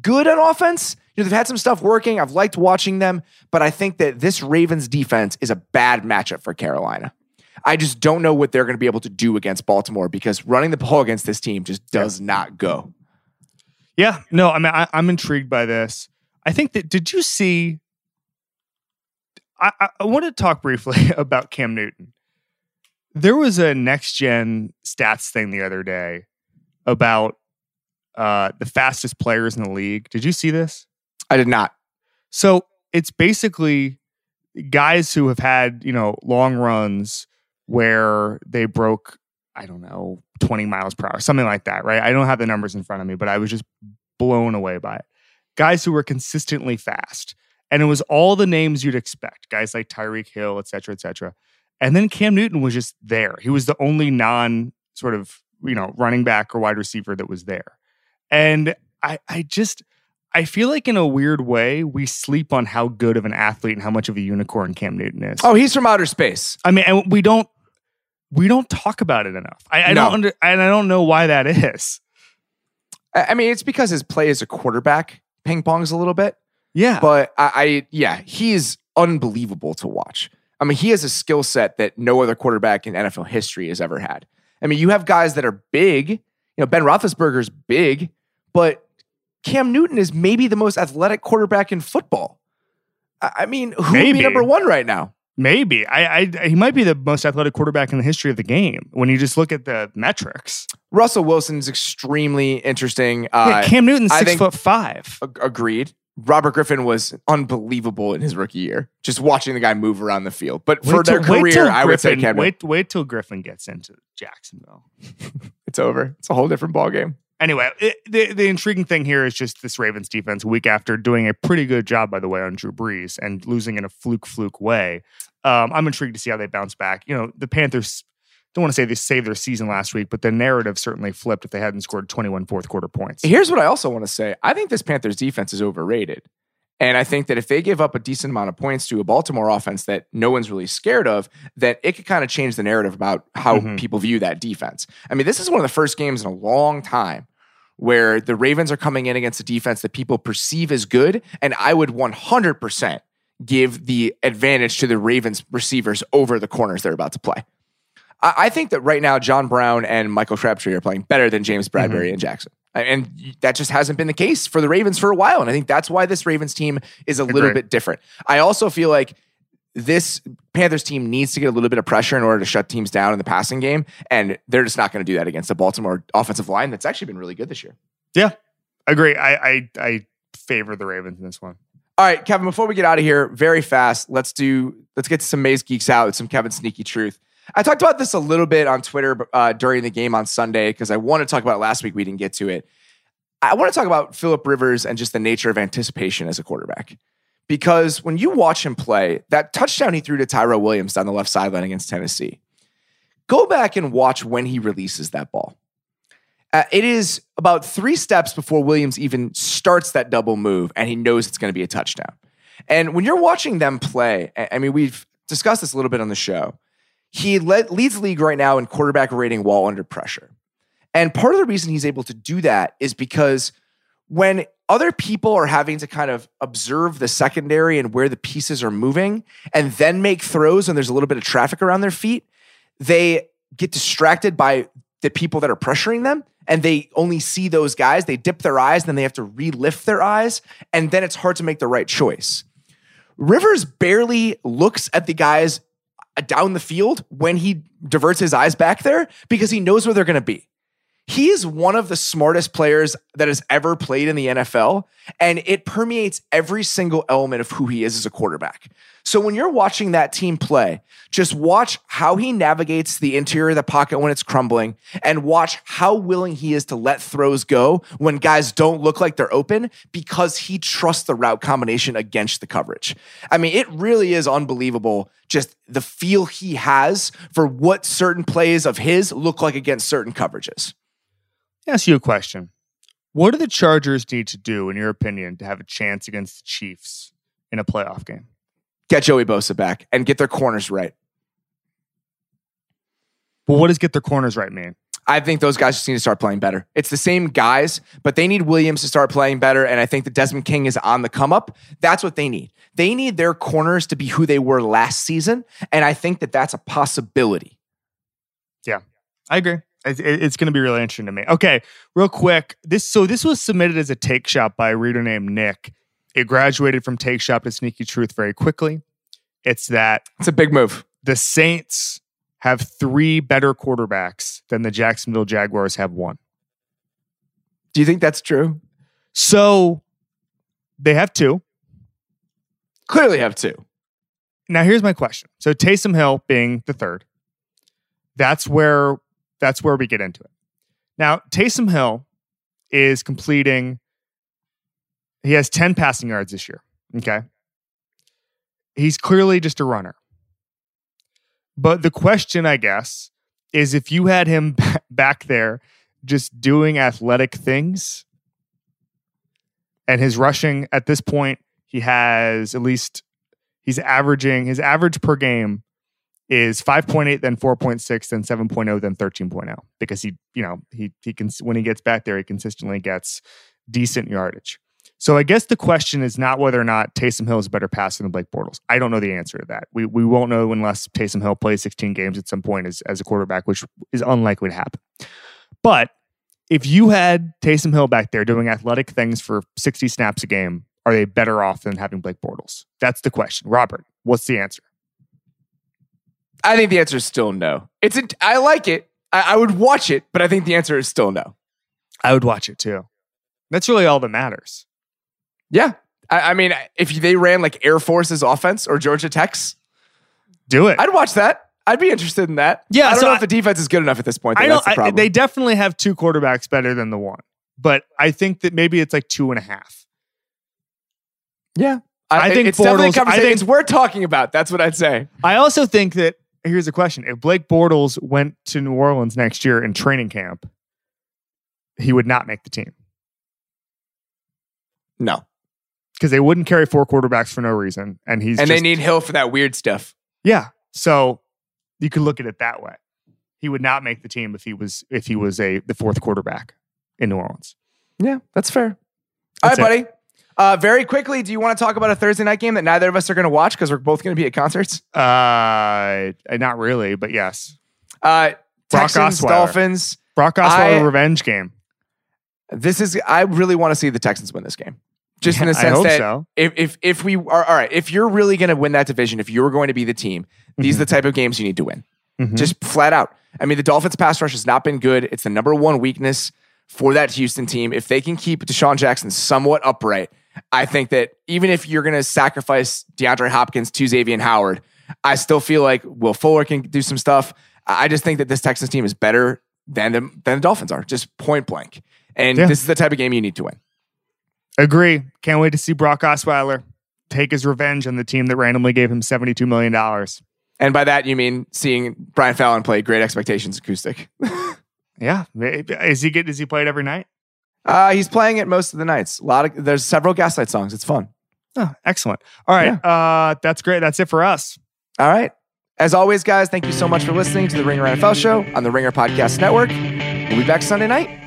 good on offense. You know, they've had some stuff working. I've liked watching them, but I think that this Ravens defense is a bad matchup for Carolina. I just don't know what they're going to be able to do against Baltimore because running the ball against this team just does not go. Yeah, no, I mean, I, I'm intrigued by this. I think that did you see? I, I, I want to talk briefly about Cam Newton. There was a next gen stats thing the other day about uh, the fastest players in the league. Did you see this? I did not. So it's basically guys who have had, you know, long runs where they broke, I don't know, 20 miles per hour, something like that, right? I don't have the numbers in front of me, but I was just blown away by it. Guys who were consistently fast. And it was all the names you'd expect, guys like Tyreek Hill, et cetera, et cetera. And then Cam Newton was just there. He was the only non sort of, you know, running back or wide receiver that was there. And I, I just, I feel like in a weird way, we sleep on how good of an athlete and how much of a unicorn Cam Newton is. Oh, he's from outer space. I mean, and we don't we don't talk about it enough. I, I No. don't under, and I don't know why that is. I mean, it's because his play as a quarterback ping pongs a little bit. Yeah, But I, I yeah, he is unbelievable to watch. I mean, he has a skill set that no other quarterback in NFL history has ever had. I mean, you have guys that are big. You know, Ben Roethlisberger's big, but Cam Newton is maybe the most athletic quarterback in football. I mean, who would be Maybe. number one right now? Maybe I, I he might be the most athletic quarterback in the history of the game when you just look at the metrics. Russell Wilson is extremely interesting. Uh, yeah, Cam Newton's I six think- foot five. ag- agreed. Robert Griffin was unbelievable in his rookie year. Just watching the guy move around the field, but for till- their career, till I would say Cam. Newton. Wait, wait till Griffin gets into Jacksonville. It's over. It's a whole different ballgame. Anyway, it, the the intriguing thing here is just this Ravens defense week after doing a pretty good job, by the way, on Drew Brees and losing in a fluke fluke way. Um, I'm intrigued to see how they bounce back. You know, the Panthers don't want to say they saved their season last week, but the narrative certainly flipped if they hadn't scored 21 fourth quarter points. Here's what I also want to say. I think this Panthers defense is overrated. And I think that if they give up a decent amount of points to a Baltimore offense that no one's really scared of, that it could kind of change the narrative about how Mhm. people view that defense. I mean, this is one of the first games in a long time where the Ravens are coming in against a defense that people perceive as good. And I would 100% give the advantage to the Ravens receivers over the corners they're about to play. I, I think that right now, John Brown and Michael Crabtree are playing better than James mm-hmm. Bradberry and Jackson. And that just hasn't been the case for the Ravens for a while. And I think that's why this Ravens team is a little bit different. I also feel like this Panthers team needs to get a little bit of pressure in order to shut teams down in the passing game. And they're just not going to do that against the Baltimore offensive line that's actually been really good this year. Yeah, I agree. I, I I favor the Ravens in this one. All right, Kevin, before we get out of here, very fast, let's do let's get some Mays Geeks out, some Kevin Sneaky Truth. I talked about this a little bit on Twitter uh, during the game on Sunday because I want to talk about last week. We didn't get to it. I want to talk about Philip Rivers and just the nature of anticipation as a quarterback. Because when you watch him play, that touchdown he threw to Tyrell Williams down the left sideline against Tennessee, go back and watch when he releases that ball. Uh, it is about three steps before Williams even starts that double move, and he knows it's going to be a touchdown. And when you're watching them play, I mean, we've discussed this a little bit on the show. He led, leads the league right now in quarterback rating while under pressure. And part of the reason he's able to do that is because when other people are having to kind of observe the secondary and where the pieces are moving and then make throws and there's a little bit of traffic around their feet, they get distracted by the people that are pressuring them and they only see those guys. They dip their eyes, then they have to relift their eyes, and then it's hard to make the right choice. Rivers barely looks at the guys down the field when he diverts his eyes back there because he knows where they're going to be. He is one of the smartest players that has ever played in the NFL, and it permeates every single element of who he is as a quarterback. So when you're watching that team play, just watch how he navigates the interior of the pocket when it's crumbling, and watch how willing he is to let throws go when guys don't look like they're open because he trusts the route combination against the coverage. I mean, it really is unbelievable just the feel he has for what certain plays of his look like against certain coverages. Ask you a question. What do the Chargers need to do, in your opinion, to have a chance against the Chiefs in a playoff game? Get Joey Bosa back and get their corners right. But what does get their corners right mean? I think those guys just need to start playing better. It's the same guys, but they need Williams to start playing better. And I think that Desmond King is on the come up. That's what they need. They need their corners to be who they were last season. And I think that that's a possibility. Yeah, I agree. It's, it's going to be really interesting to me. Okay, real quick. This so this was submitted as a take shop by a reader named Nick. It graduated from take shop to sneaky truth very quickly. It's that It's a big move. the Saints have three better quarterbacks than the Jacksonville Jaguars have one. Do you think that's true? So they have two. Clearly have two. Now here's my question. So Taysom Hill being the third, that's where that's where we get into it. Now Taysom Hill is completing. He has ten passing yards this year. Okay, he's clearly just a runner. But the question, I guess, is if you had him back there just doing athletic things, and his rushing at this point, he has at least he's averaging his average per game is 5.8 then 4.6 then 7.0 then 13.0 because he you know he he can when he gets back there he consistently gets decent yardage so i guess the question is not whether or not Taysom Hill is a better passer than Blake Bortles I don't know the answer to that we we won't know unless Taysom Hill plays 16 games at some point as as a quarterback which is unlikely to happen but if you had Taysom Hill back there doing athletic things for 60 snaps a game are they better off than having Blake Bortles that's the question Robert what's the answer I think the answer is still no. It's a, I like it. I, I would watch it, but I think the answer is still no. I would watch it too. That's really all that matters. Yeah. I, I mean, if they ran like Air Force's offense or Georgia Tech's, Do it. I'd watch that. I'd be interested in that. Yeah, I don't so know I- if the defense is good enough at this point. I though. That's the I, they definitely have two quarterbacks better than the one, but I think that maybe it's like two and a half. yeah. I think it's definitely a Bortles- I conversation. think- it's worth talking about. That's what I'd say. I also think that here's a question: If Blake Bortles went to New Orleans next year in training camp, he would not make the team No. Because they wouldn't carry four quarterbacks for no reason, and he's and just, they need Hill for that weird stuff. yeah. So you could look at it that way. He would not make the team if he was if he was a the fourth quarterback in New Orleans. Yeah, that's fair. That's All right, buddy. Uh, very quickly, do you want to talk about a Thursday night game that neither of us are going to watch because we're both going to be at concerts? Uh, not really, but yes, Uh, Brock Texans, Osweiler. Dolphins. Brock Osweiler I- revenge game. This is. I really want to see the Texans win this game. Just in the sense that so. if if if we are all right, if you're really going to win that division, if you're going to be the team, these are the type of games you need to win. Mhm. Just flat out. I mean, the Dolphins pass rush has not been good. It's the number one weakness for that Houston team. If they can keep Deshaun Jackson somewhat upright, I think that even if you're going to sacrifice DeAndre Hopkins to Xavier Howard, I still feel like Will Fuller can do some stuff. I I just think that this Texans team is better than the, than the Dolphins are, just point blank. And Yeah. this is the type of game you need to win. Agree. Can't wait to see Brock Osweiler take his revenge on the team that randomly gave him $72 million. And by that, you mean seeing Brian Fallon play Great Expectations acoustic. Yeah. Is he get, is he played every night? Uh, he's playing it most of the nights. A lot of there's several Gaslight songs. It's fun. Oh, excellent. All right. Uh, that's great. That's it for us. All right. As always, guys, thank you so much for listening to the Ringer NFL show on the Ringer Podcast Network. We'll be back Sunday night.